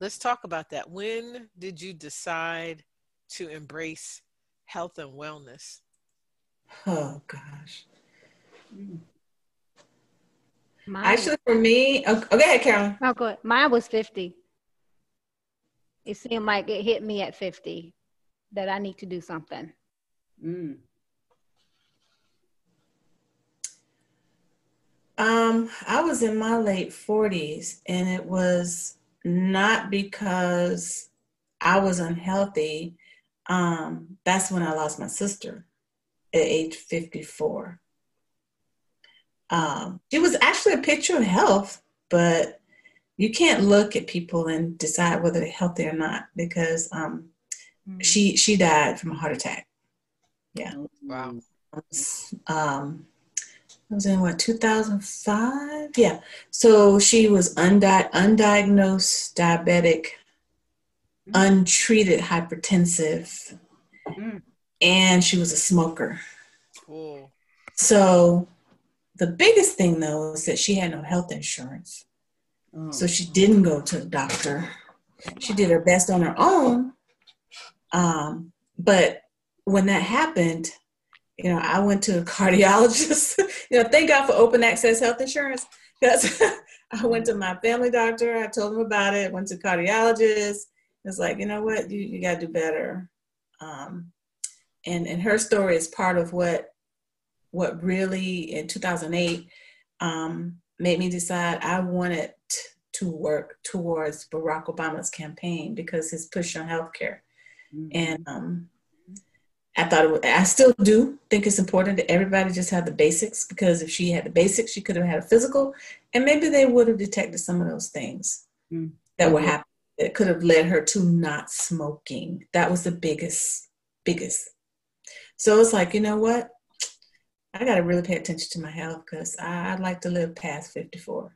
let's talk about that. When did you decide to embrace health and wellness? Oh gosh. Mine, Actually, for me, oh, go ahead, Carolyn. Oh, good. Mine was 50. It seemed like it hit me at 50 that I need to do something. Mm. Um, I was in my late 40s, and it was not because I was unhealthy. Um, that's when I lost my sister at age 54. Um, it was actually a picture of health, but you can't look at people and decide whether they're healthy or not because um, mm. she she died from a heart attack. Yeah. Wow. Um, Was in what 2005 yeah so she was undi- undiagnosed diabetic mm-hmm. untreated hypertensive mm-hmm. and she was a smoker cool. so the biggest thing though is that she had no health insurance oh. so she didn't go to the doctor she did her best on her own um, but when that happened you know, I went to a [LAUGHS] cardiologist. [LAUGHS] you know, thank God for open access health insurance because [LAUGHS] I went to my family doctor. I told him about it. Went to cardiologist. It's like, you know what, you, you got to do better. Um, and and her story is part of what what really in 2008 um, made me decide I wanted to work towards Barack Obama's campaign because his push on healthcare. Mm-hmm. And um, I thought it would, I still do think it's important that everybody just have the basics because if she had the basics, she could have had a physical, and maybe they would have detected some of those things mm-hmm. that were happening. It could have led her to not smoking. That was the biggest, biggest. So it's like, you know what? I got to really pay attention to my health because I'd like to live past 54.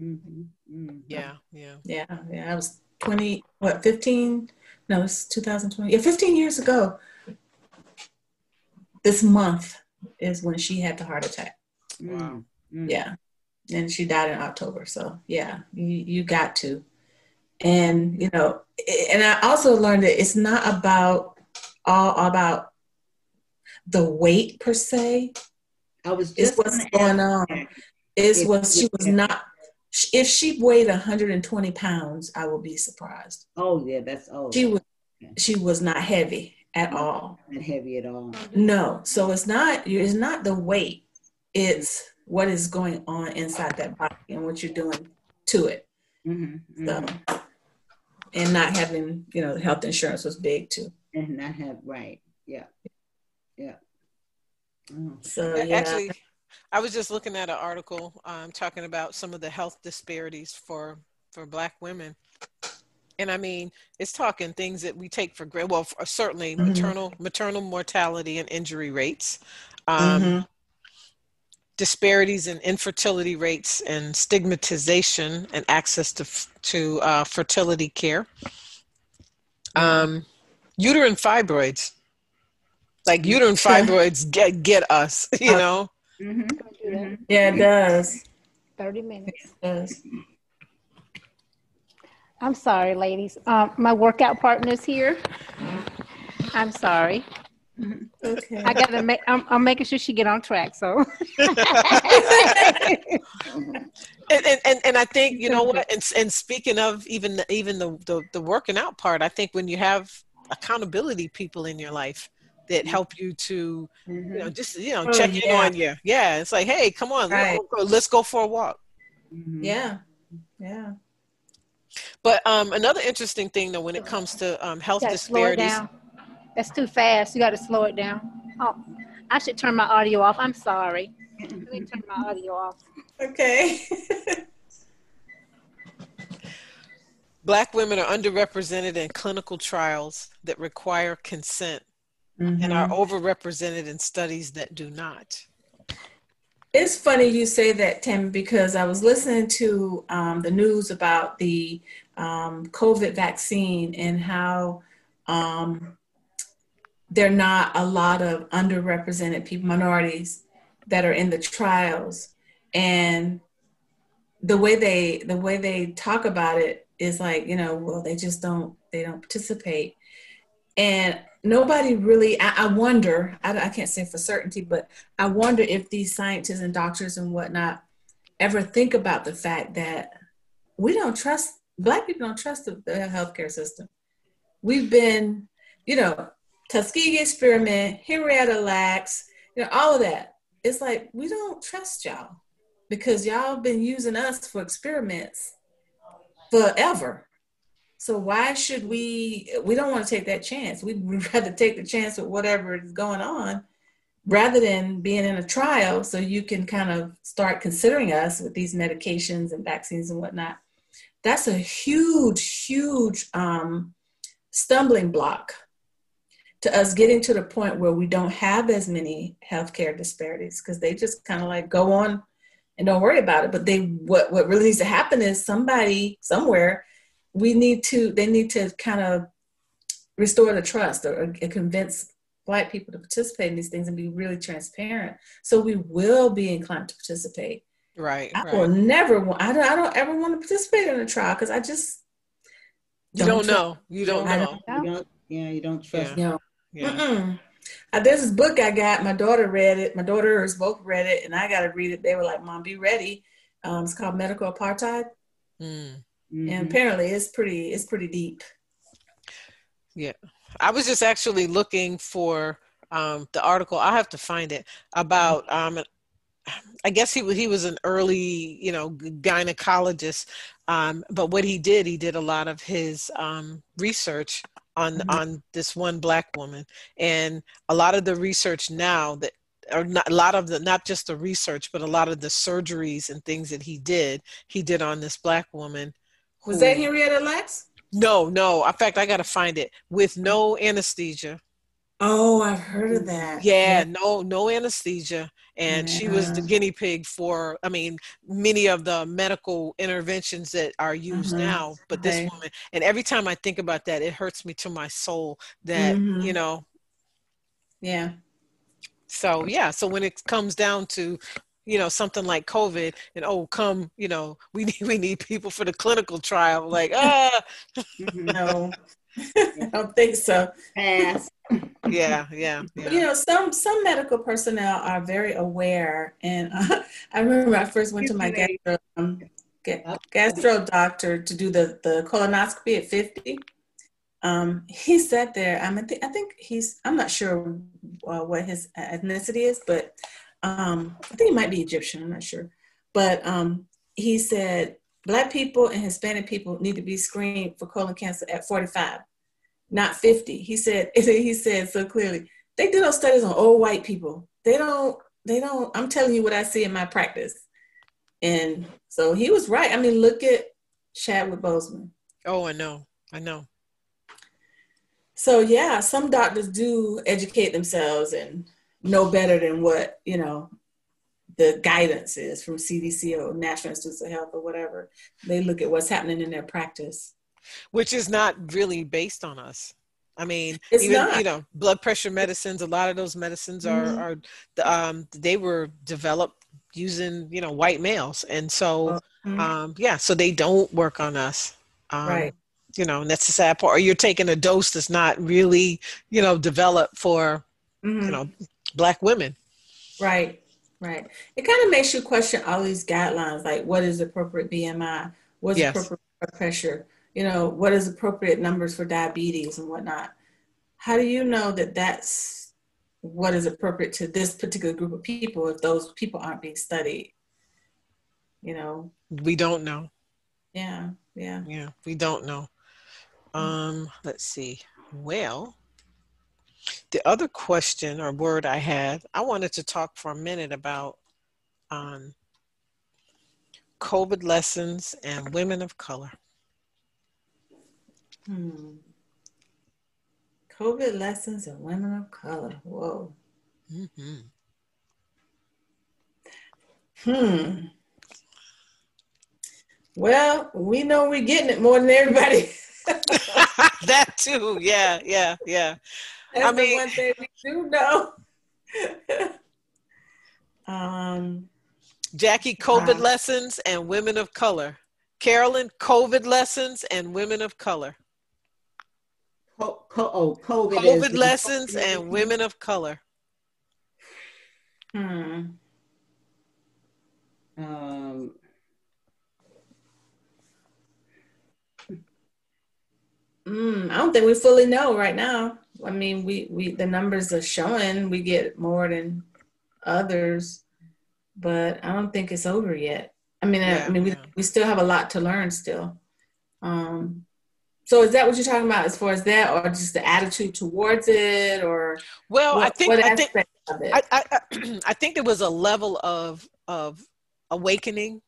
Mm-hmm. Mm-hmm. Yeah, yeah. Yeah, yeah. I was 20, what, 15? No, it's 2020. Yeah, 15 years ago. This month is when she had the heart attack. Wow. Mm-hmm. Yeah. And she died in October. So, yeah, you, you got to. And, you know, and I also learned that it's not about all about the weight per se. I was just it's what's going on. It's what she was not. If she weighed 120 pounds, I would be surprised. Oh yeah, that's oh. She was she was not heavy at all. Not heavy at all. No, so it's not. It's not the weight. It's what is going on inside that body and what you're doing to it. Mm-hmm, mm-hmm. So, and not having, you know, health insurance was big too. And not have right, yeah. Yeah. Oh. So yeah. actually, I was just looking at an article um, talking about some of the health disparities for for Black women, and I mean, it's talking things that we take for granted. Well, for, certainly mm-hmm. maternal maternal mortality and injury rates. Um, mm-hmm. Disparities in infertility rates and stigmatization and access to to uh, fertility care. Um, uterine fibroids like uterine fibroids get get us, [LAUGHS] you know. Mm-hmm. Yeah, it does. Thirty minutes. It does. I'm sorry, ladies. Um, my workout partner's here. I'm sorry. Okay. I gotta make. I'm, I'm, making sure she get on track. So. [LAUGHS] and, and, and and I think you know what. And, and speaking of even even the, the the working out part, I think when you have accountability people in your life, that mm-hmm. help you to mm-hmm. you know just you know oh, check yeah. in on you. Yeah it's like hey come on right. let's, go, let's go for a walk. Mm-hmm. yeah. Yeah. But um another interesting thing though when it comes to um health disparities that's too fast. You got to slow it down. Oh i should turn my audio off. I'm sorry. Let me turn my audio off. Okay. [LAUGHS] Black women are underrepresented in clinical trials that require consent mm-hmm. and are mm-hmm. overrepresented in studies that do not. It's funny you say that, Tim, because I was listening to um, the news about the um, COVID vaccine and how um, there are not a lot of underrepresented people, minorities that are in the trials, and the way they the way they talk about it is like you know, well, they just don't they don't participate, and nobody really i, I wonder I, I, can't say for certainty but i wonder if these scientists and doctors and whatnot ever think about the fact that we don't trust black people don't trust the, the healthcare system. We've been you know tuskegee experiment henrietta lacks you know all of that. It's like we don't trust y'all because y'all been using us for experiments forever so why should we? We don't want to take that chance. We'd [LAUGHS] rather take the chance with whatever is going on, rather than being in a trial. So you can kind of start considering us with these medications and vaccines and whatnot. That's a huge, huge um, stumbling block to us getting to the point where we don't have as many healthcare disparities because they just kind of like go on and don't worry about it. But they what what really needs to happen is somebody somewhere we need to they need to kind of restore the trust or, or convince black people to participate in these things and be really transparent so we will be inclined to participate right i right. will never want I don't, I don't ever want to participate in a trial because i just you don't, don't know you don't know don't, you don't, yeah you don't trust yeah. you know yeah. Uh, there's this book I got. My daughter read it. My daughters both read it, and I got to read it. They were like, "Mom, be ready." Um, it's called Medical Apartheid. Mm. Mm-hmm. And apparently it's pretty it's pretty deep. Yeah. I was just actually looking for um, the article. I have to find it about um, I guess he he was an early, you know, gynecologist. Um, but what he did, he did a lot of his um, research on mm-hmm. on this one black woman and a lot of the research now that or not a lot of the not just the research but a lot of the surgeries and things that he did he did on this black woman was who, that henrietta lacks? No no. In fact i gotta find it. With no anesthesia. Oh i've heard of that. Yeah, yeah. no no anesthesia. And yeah. she was the guinea pig for i mean many of the medical interventions that are used mm-hmm. now. But this woman and every time i think about that it hurts me to my soul that mm-hmm. you know. Yeah. So yeah, so when it comes down to you know something like COVID and oh come you know [LAUGHS] we need we need people for the clinical trial like [LAUGHS] ah no [LAUGHS] I don't think so. Pass. Yeah, yeah, yeah, You know, some some medical personnel are very aware, and uh, I remember I first went to my gastro um, gastro doctor to do the the colonoscopy at fifty, um, he sat there. I mean, th- I think he's. I'm not sure uh, what his ethnicity is, but um, I think he might be Egyptian. I'm not sure, but um, he said black people and Hispanic people need to be screened for colon cancer at 45, not 50. He said. [LAUGHS] He said so clearly. They do those studies on old white people. They don't. They don't. I'm telling you what I see in my practice, and so he was right. I mean, look at Chadwick Boseman. Oh, I know. I know so yeah some doctors do educate themselves and know better than what you know the guidance is from cdc or national institutes of health or whatever they look at what's happening in their practice which is not really based on us I mean, it's even not. you know, blood pressure medicines. A lot of those medicines are mm-hmm. are um, they were developed using you know white males, and so mm-hmm. um, yeah, so they don't work on us. Um, right you know, and that's the sad part. Or you're taking a dose that's not really, you know, developed for, mm-hmm. you know, black women. Right, right. It kind of makes you question all these guidelines, like what is appropriate BMI, what's yes. appropriate blood pressure, you know, what is appropriate numbers for diabetes and whatnot. How do you know that that's what is appropriate to this particular group of people if those people aren't being studied? You know, we don't know. Yeah, yeah, yeah. We don't know. Um, let's see. Well, the other question or word I had, I wanted to talk for a minute about um, COVID lessons and women of color. Hmm. COVID lessons and women of color. Whoa. Mm-hmm. Hmm. Well, we know we're getting it more than everybody. [LAUGHS] [LAUGHS] that too. Yeah, yeah, yeah. That's I mean, one thing we do know. [LAUGHS] um, Jackie, COVID wow. lessons and women of color. Carolyn, COVID lessons and women of color. Co- co- oh, COVID, COVID lessons and women of color. Hmm. Um, Mm, I don't think we fully know right now. I mean, we, we the numbers are showing we get more than others, but I don't think it's over yet. I mean, yeah, I, I, mean, we, we still have a lot to learn still. Um, so is that what you're talking about as far as that, or just the attitude towards it, or well, what, I think I think I, I, [CLEARS THROAT] I think there was a level of of awakening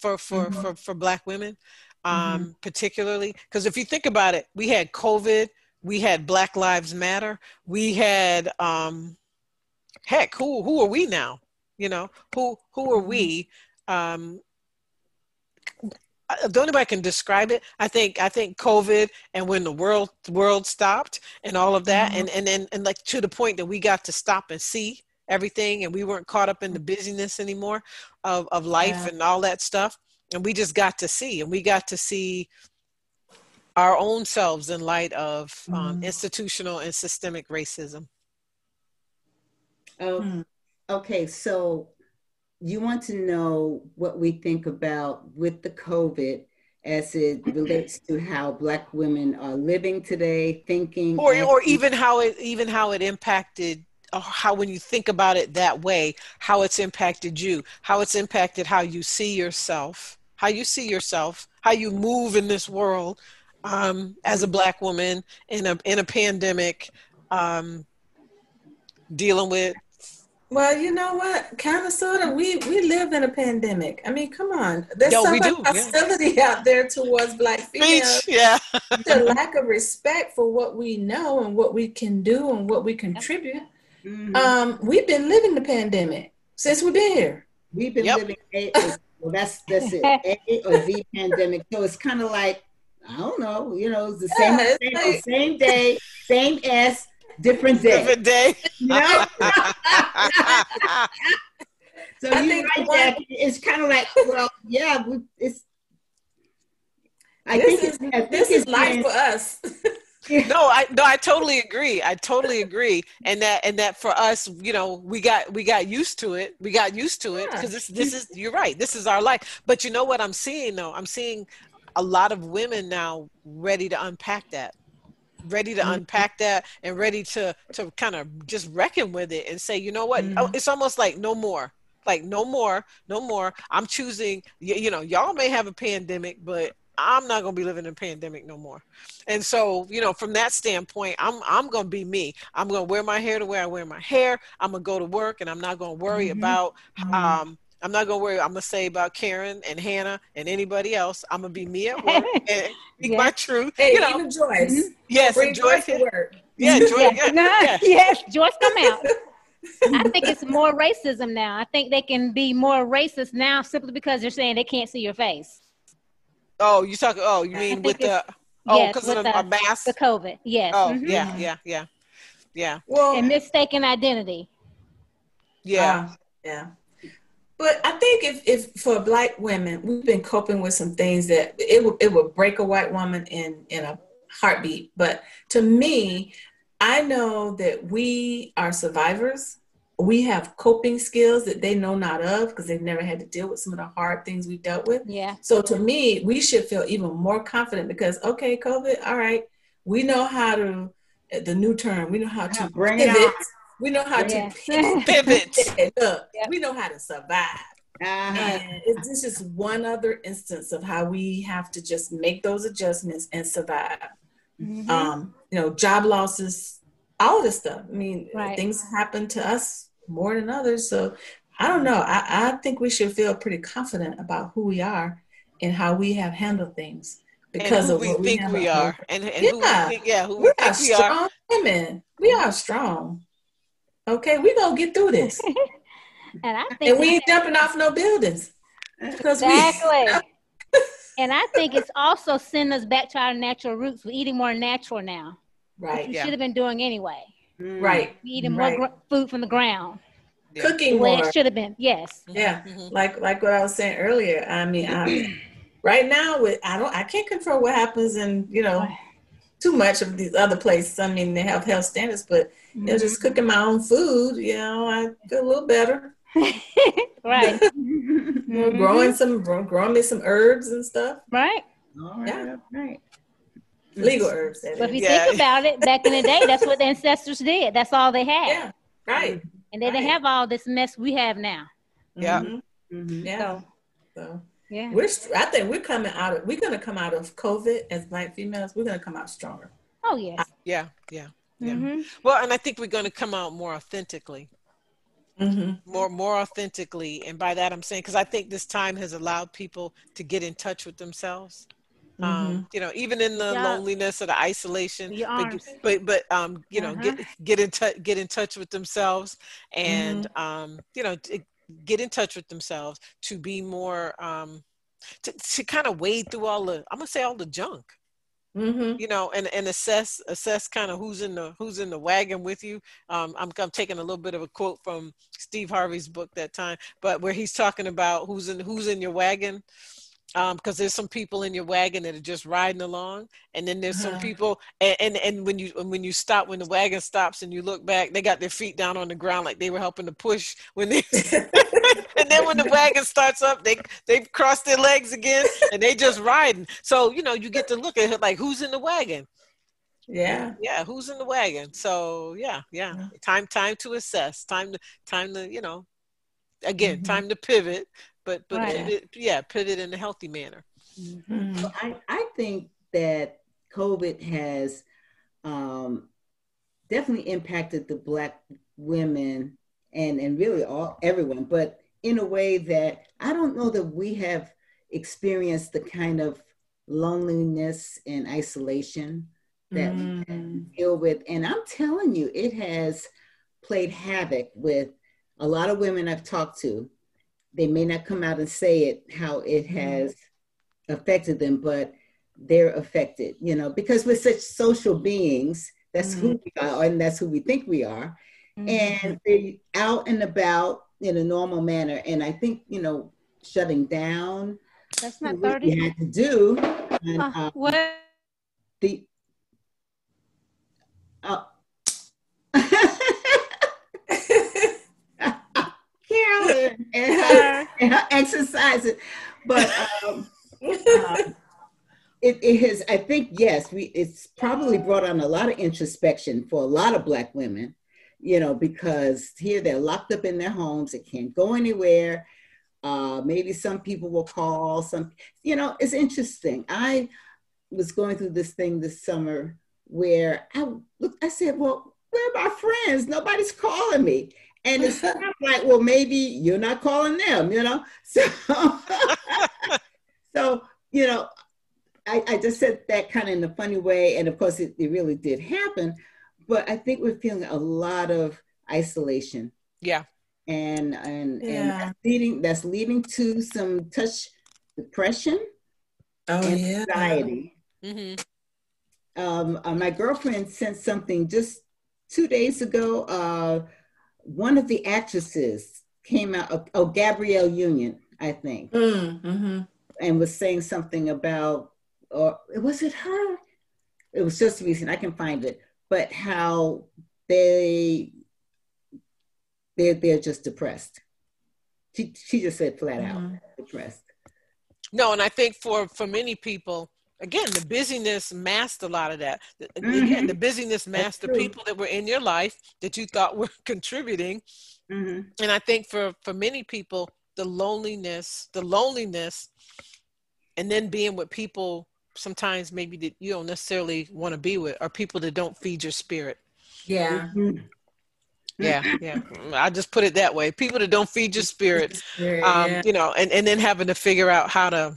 for for mm-hmm. for for Black women um, mm-hmm. particularly because if you think about it, we had COVID, we had Black Lives Matter, we had um, heck, who who are we now? You know, who who are we? Um, the only way I can describe it, I think, I think COVID and when the world world stopped and all of that, mm-hmm. and and and and like to the point that we got to stop and see everything, and we weren't caught up in the busyness anymore of of life yeah. and all that stuff and we just got to see and we got to see our own selves in light of um, mm. institutional and systemic racism oh mm. okay so you want to know what we think about with the covid as it relates to how black women are living today thinking or, or even how it even how it impacted how when you think about it that way how it's impacted you how it's impacted how you see yourself how you see yourself how you move in this world um, as a black woman in a in a pandemic, um, dealing with Well, you know what? Kind of, sort of. We we live in a pandemic. I mean, come on. There's Yo, so we much do, yeah. hostility out there towards black [LAUGHS] females. speech. Yeah. the lack of respect for what we know and what we can do and what we contribute. Mhm. Um, we've been living the pandemic since we've been here. We've been Yep. living A, A- well, that's that's it. [LAUGHS] A or V pandemic. So it's kind of like I don't know. You know, it's the same, Yeah, it's same, like- same day, same S, different day. Different day. You know? so I you're think right, one- Jackie. It's kind of like, well, yeah, we, it's. I this think is it's, I think this it's is life for us. no i no i totally agree i totally agree and that and that for us you know we got we got used to it we got used to it Yeah. because this this is you're right this is our life but you know what i'm seeing though i'm seeing a lot of women now ready to unpack that ready to Mhm. unpack that and ready to to kind of just reckon with it and say you know what oh, Mhm. it's almost like no more like no more no more i'm choosing you, you know y'all may have a pandemic but i'm not going to be living in a pandemic no more and so you know from that standpoint i'm i'm going to be me i'm going to wear my hair the way i wear my hair i'm going to go to work and i'm not going to worry Mhm. about Mhm. um i'm not going to worry i'm going to say about karen and hannah and anybody else i'm going to be me at work [LAUGHS] and speak Yeah. my truth Hey, you know even Joyce. yes Bring enjoy Joyce work. yeah [LAUGHS] enjoy Yeah. yeah, Nah, yeah. Yes, Joyce, come out. [LAUGHS] I think it's more racism now. I think they can be more racist now simply because they're saying they can't see your face. oh you talking oh you mean with the oh because with of the, the- a mask The COVID, yes. oh mhm. yeah yeah yeah yeah Well, And mistaken identity. yeah Uh, yeah. But I think if, if for black women, we've been coping with some things that it would it would break a white woman in in a heartbeat. But to me, I know that we are survivors. We have coping skills that they know not of because they've never had to deal with some of the hard things we've dealt with. Yeah. So to me, we should feel even more confident because okay, COVID, all right, we know how to the new term, we know how to Bring it on. We know how Yeah. to pivot. [LAUGHS] pivot Look, Yep. we know how to survive. Uh-huh. And this is one other instance of how we have to just make those adjustments and survive. Mhm. Um, you know, job losses, all this stuff. I mean, Right. things happen to us more than others. So I don't know. I, I think we should feel pretty confident about who we are and how we have handled things because and who of we what think have we are and, and who we Yeah. think yeah who we We are think we are strong women. We are strong. Okay, we gonna get through this. [LAUGHS] And I think and we ain't jumping off no buildings. Because we exactly. [LAUGHS] and I think it's also sending us back to our natural roots. We're eating more natural now. right, We Yeah. should have been doing anyway. Mm. right. We're eating more Right. gr- food from the ground. Yeah. Cooking way more. it should have been. Yes. Yeah. Mhm. like like what I was saying earlier. I mean, I, [CLEARS THROAT] right now with I don't I can't control what happens in you know too much of these other places. I mean, they have health standards, but you know, just Mm-hmm. cooking my own food, you know, I feel a little better. [LAUGHS] right. [LAUGHS] You know, growing some growing me some herbs and stuff, Right. All right, Yeah. all right. legal herbs. That But if you Yeah. think about it, back in the day, that's what the ancestors did. That's all they had. yeah, right. And they didn't have all this mess we have now. Yeah. Mhm. Mhm. yeah. So, So yeah. we're I think we're coming out of we're gonna come out of COVID as black females. We're gonna come out stronger. Oh, yes. yeah yeah Yeah. hmm well and i think we're going to come out more authentically Mm-hmm. more more authentically and by that i'm saying because i think this time has allowed people to get in touch with themselves Mm-hmm. um you know even in the Yeah. loneliness or the isolation Your but, but but um you know Uh-huh. get get in touch get in touch with themselves and um you know t- get in touch with themselves to be more um to, to kind of wade through all the i'm gonna say all the junk. Mm-hmm. you know and and assess assess kind of who's in the who's in the wagon with you. Um I'm, I'm taking a little bit of a quote from steve harvey's book that time but where he's talking about who's in who's in your wagon um because there's some people in your wagon that are just riding along and then there's some Uh-huh. people and, and and when you when you stop when the wagon stops and you look back they got their feet down on the ground like they were helping to push when they [LAUGHS] [LAUGHS] and then when the wagon starts up, they they've crossed their legs again and they just riding. So you know, you get to look at it like who's in the wagon. yeah. Yeah, who's in the wagon? So yeah, yeah. Yeah. Time time to assess. Time to time to you know, again, Mhm. time to pivot. But but Right. pivot, yeah, pivot in a healthy manner. Mhm. Well, I, I think that COVID has um, definitely impacted the Black women and, and really all everyone, but in a way that I don't know that we have experienced the kind of loneliness and isolation that mm. we deal with. And I'm telling you, it has played havoc with a lot of women I've talked to. They may not come out and say it how it mm-hmm. has affected them, but they're affected, you know, because we're such social beings. That's mm-hmm. who we are, and that's who we think we are. Mm-hmm. And they're out and about in a normal manner. And I think, you know, shutting down. That's not 30. We had to do. And, uh, um, what? The, uh, And her, and her exercises. But um, uh, it, it has, I think, yes, we, it's probably brought on a lot of introspection for a lot of Black women, you know, because here they're locked up in their homes, they can't go anywhere. Uh, maybe some people will call, some, you know, it's interesting. I was going through this thing this summer where I look, I said, well, where are my friends? Nobody's calling me. And it's [LAUGHS] kind of like, well, maybe you're not calling them, you know? [LAUGHS] So, so you know, I, I just said that kind of in a funny way. And of course, it, it really did happen. But I think we're feeling a lot of isolation. Yeah. And and yeah. and that's leading that's leading to some touch depression oh, and anxiety. Mm-hmm. Um, uh, my girlfriend sent something just two days ago. Uh, one of the actresses came out. Oh, Gabrielle Union, I think, mm, mm-hmm. and was saying something about, or was it her? It was just recent. I can find it, but how they they're they're just depressed. She she just said flat out mm-hmm. depressed. No, and I think for for many people, again, the busyness masked a lot of that. Mm-hmm. Again, the busyness masked the people that were in your life that you thought were [LAUGHS] contributing. Mm-hmm. And I think for for many people, the loneliness, the loneliness, and then being with people sometimes maybe that you don't necessarily want to be with, are people that don't feed your spirit. Yeah. Mm-hmm. Yeah, yeah. I just put it that way. People that don't feed your spirit, um, yeah. you know, and, and then having to figure out how to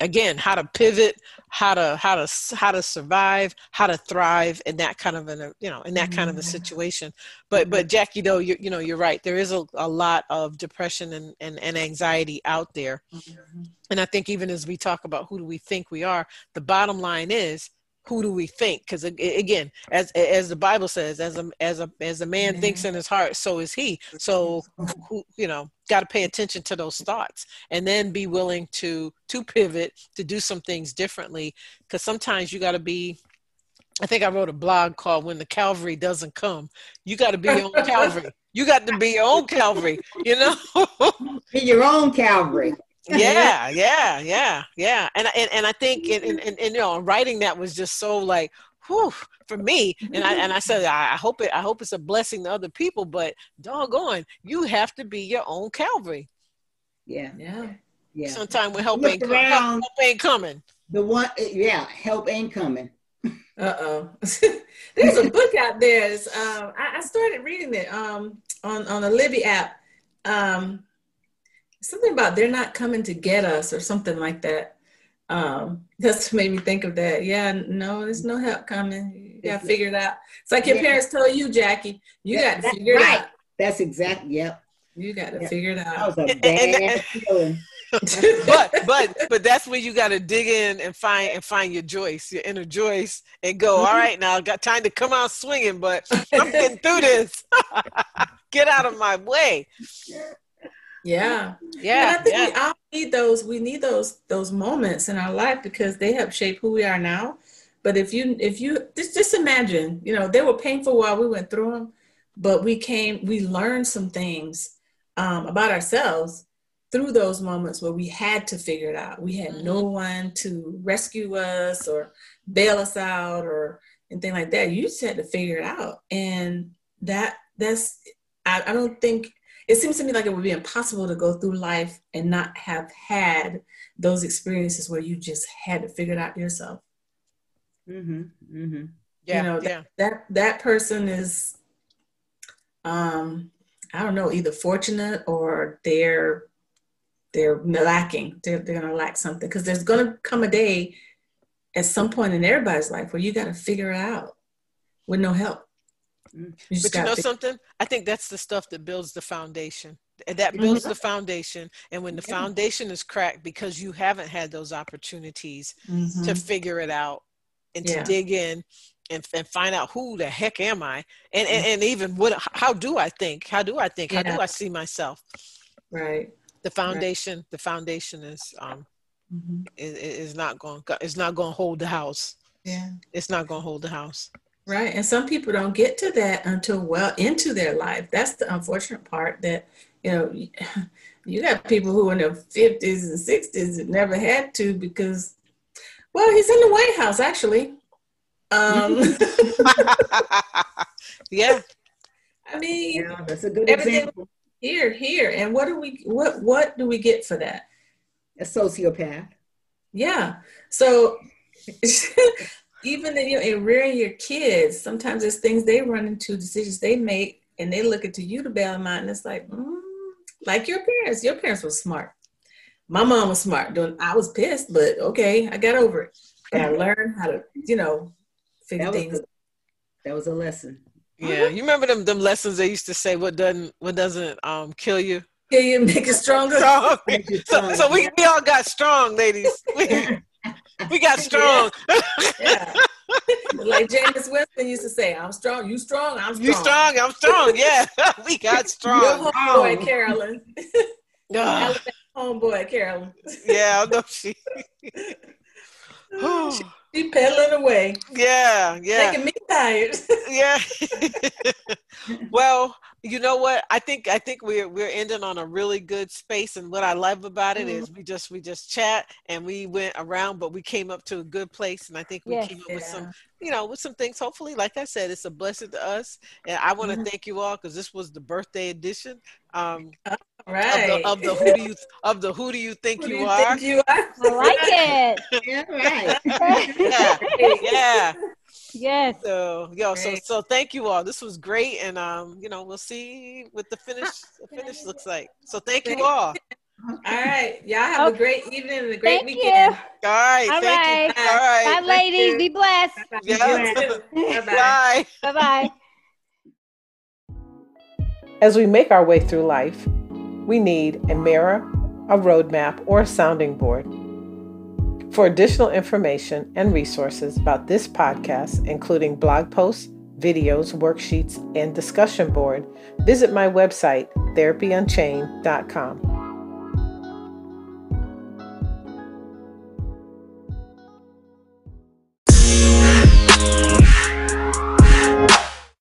again how to pivot how to how to how to survive how to thrive in that kind of a you know in that kind of a mm-hmm. situation but but jackie though you you know you're right there is a, a lot of depression and, and, and anxiety out there mm-hmm. and i think even as we talk about who do we think we are the bottom line is who do we think because again as as the bible says as a as a as a man thinks in his heart so is he so who, you know got to pay attention to those thoughts and then be willing to to pivot to do some things differently because sometimes you got to be I think I wrote a blog called When the Calvary Doesn't Come. You got to be your own Calvary. You got to be [LAUGHS] your own Calvary, you know? be your own Calvary yeah yeah yeah yeah. And and, and i think and, and, and, and you know writing that was just so like whew, for me. And i and i said i hope it i hope it's a blessing to other people but doggone you have to be your own calvary. Yeah. Yeah. Yeah. Sometimes when help ain't, around, help, help ain't coming. The one yeah help ain't coming. Uh-oh. [LAUGHS] There's a book out there. Um, I, I started reading it um, on on the libby app. Um, something about they're not coming to get us or something like that. Um, [LAUGHS] that's made me think of that. Yeah, no, there's no help coming. You got to figure it out. It's like your yeah. parents told you, Jackie. You got to figure right. it out. That's exactly. Yep. You got to figure it out. That was a bad feeling. [LAUGHS] but but but that's where you got to dig in and find and find your Joyce, your inner Joyce, and go. All right, now I got time to come out swinging, but I'm getting through this. [LAUGHS] Get out of my way. Yeah. Yeah. And I think yeah. we all need those, we need those those moments in our life because they help shape who we are now. But if you if you just just imagine, you know, they were painful while we went through them, but we came, we learned some things um, about ourselves through those moments where we had to figure it out. We had mm-hmm. no one to rescue us or bail us out or anything like that. You just had to figure it out. And that that's I, I don't think it seems to me like it would be impossible to go through life and not have had those experiences where you just had to figure it out yourself. Mm-hmm. Mm-hmm. Yeah, you know yeah. that, that that person is um i don't know either fortunate or they're they're lacking they're, they're gonna lack something because there's gonna come a day at some point in everybody's life where you got to figure it out with no help. You But you know something? I think that's the stuff that builds the foundation. And That builds the foundation. And when the Yeah. foundation is cracked because you haven't had those opportunities to Mhm. figure it out and to dig in and, and find out who the heck am I? And, and, Mm. and even what, how do I think? How do I think? How Yeah. do I see myself? right The foundation, the foundation is, um, Mhm. is, is not going, it's not going to hold the house. yeah It's not going to hold the house. Right. And some people don't get to that until well into their life. That's the unfortunate part that, you know, [LAUGHS] you got people who in their 50s and 60s that never had to because, well, he's in the White House, actually. Um, [LAUGHS] yeah. [LAUGHS] I mean, Yeah, that's a good example. here, here. And what do we, what, what do we get for that? A sociopath. Yeah. So even in, you know, in rearing your kids, sometimes there's things they run into, decisions they make, and they look into you to bail them out. And it's like, mm, like your parents. Your parents were smart. My mom was smart. Doing, I was pissed, but okay, I got over it. But I learned how to, you know, figure That things. a, that was a lesson. Yeah. You remember them, them lessons they used to say, what doesn't, what doesn't, um, kill you? Can you make it stronger? [LAUGHS] strong. Make you So, so we, we all got strong, ladies. [LAUGHS] We, got [LAUGHS] strong. Yeah. [LAUGHS] like James Winston used to say, I'm strong, you strong, I'm strong. You strong, I'm strong. Yeah, [LAUGHS] we got Your strong. homeboy, oh. Carolyn. Ugh, Alabama homeboy, Carolyn. yeah, I know she. She pedaling away, yeah, yeah, making me tired. [LAUGHS] yeah. [LAUGHS] well, you know what? I think I think we're we're ending on a really good space, and what I love about it is we just we just chat and we went around, but we came up to a good place, and I think we Yes. came up with some you know, with some things. Hopefully, like I said, it's a blessing to us. And I want to Mhm. thank you all because this was the birthday edition um, right. of, the, of the who do you of the who do you think Who do you, you are? think you are? I like [LAUGHS] it. Yeah, right. yeah, yeah. [LAUGHS] yes. So, yo, so Great. so thank you all. This was great, and um, you know, we'll see what the finish the finish looks like. So, thank you all. All right. Y'all have a great evening and a great Thank weekend. All right, All thank right. you. All right, Bye, ladies. you. Be blessed. Yeah. Bye-bye. Bye. Bye bye. As we make our way through life, we need a mirror, a roadmap, or a sounding board. For additional information and resources about this podcast, including blog posts, videos, worksheets, and discussion board, visit my website, therapyunchained.com.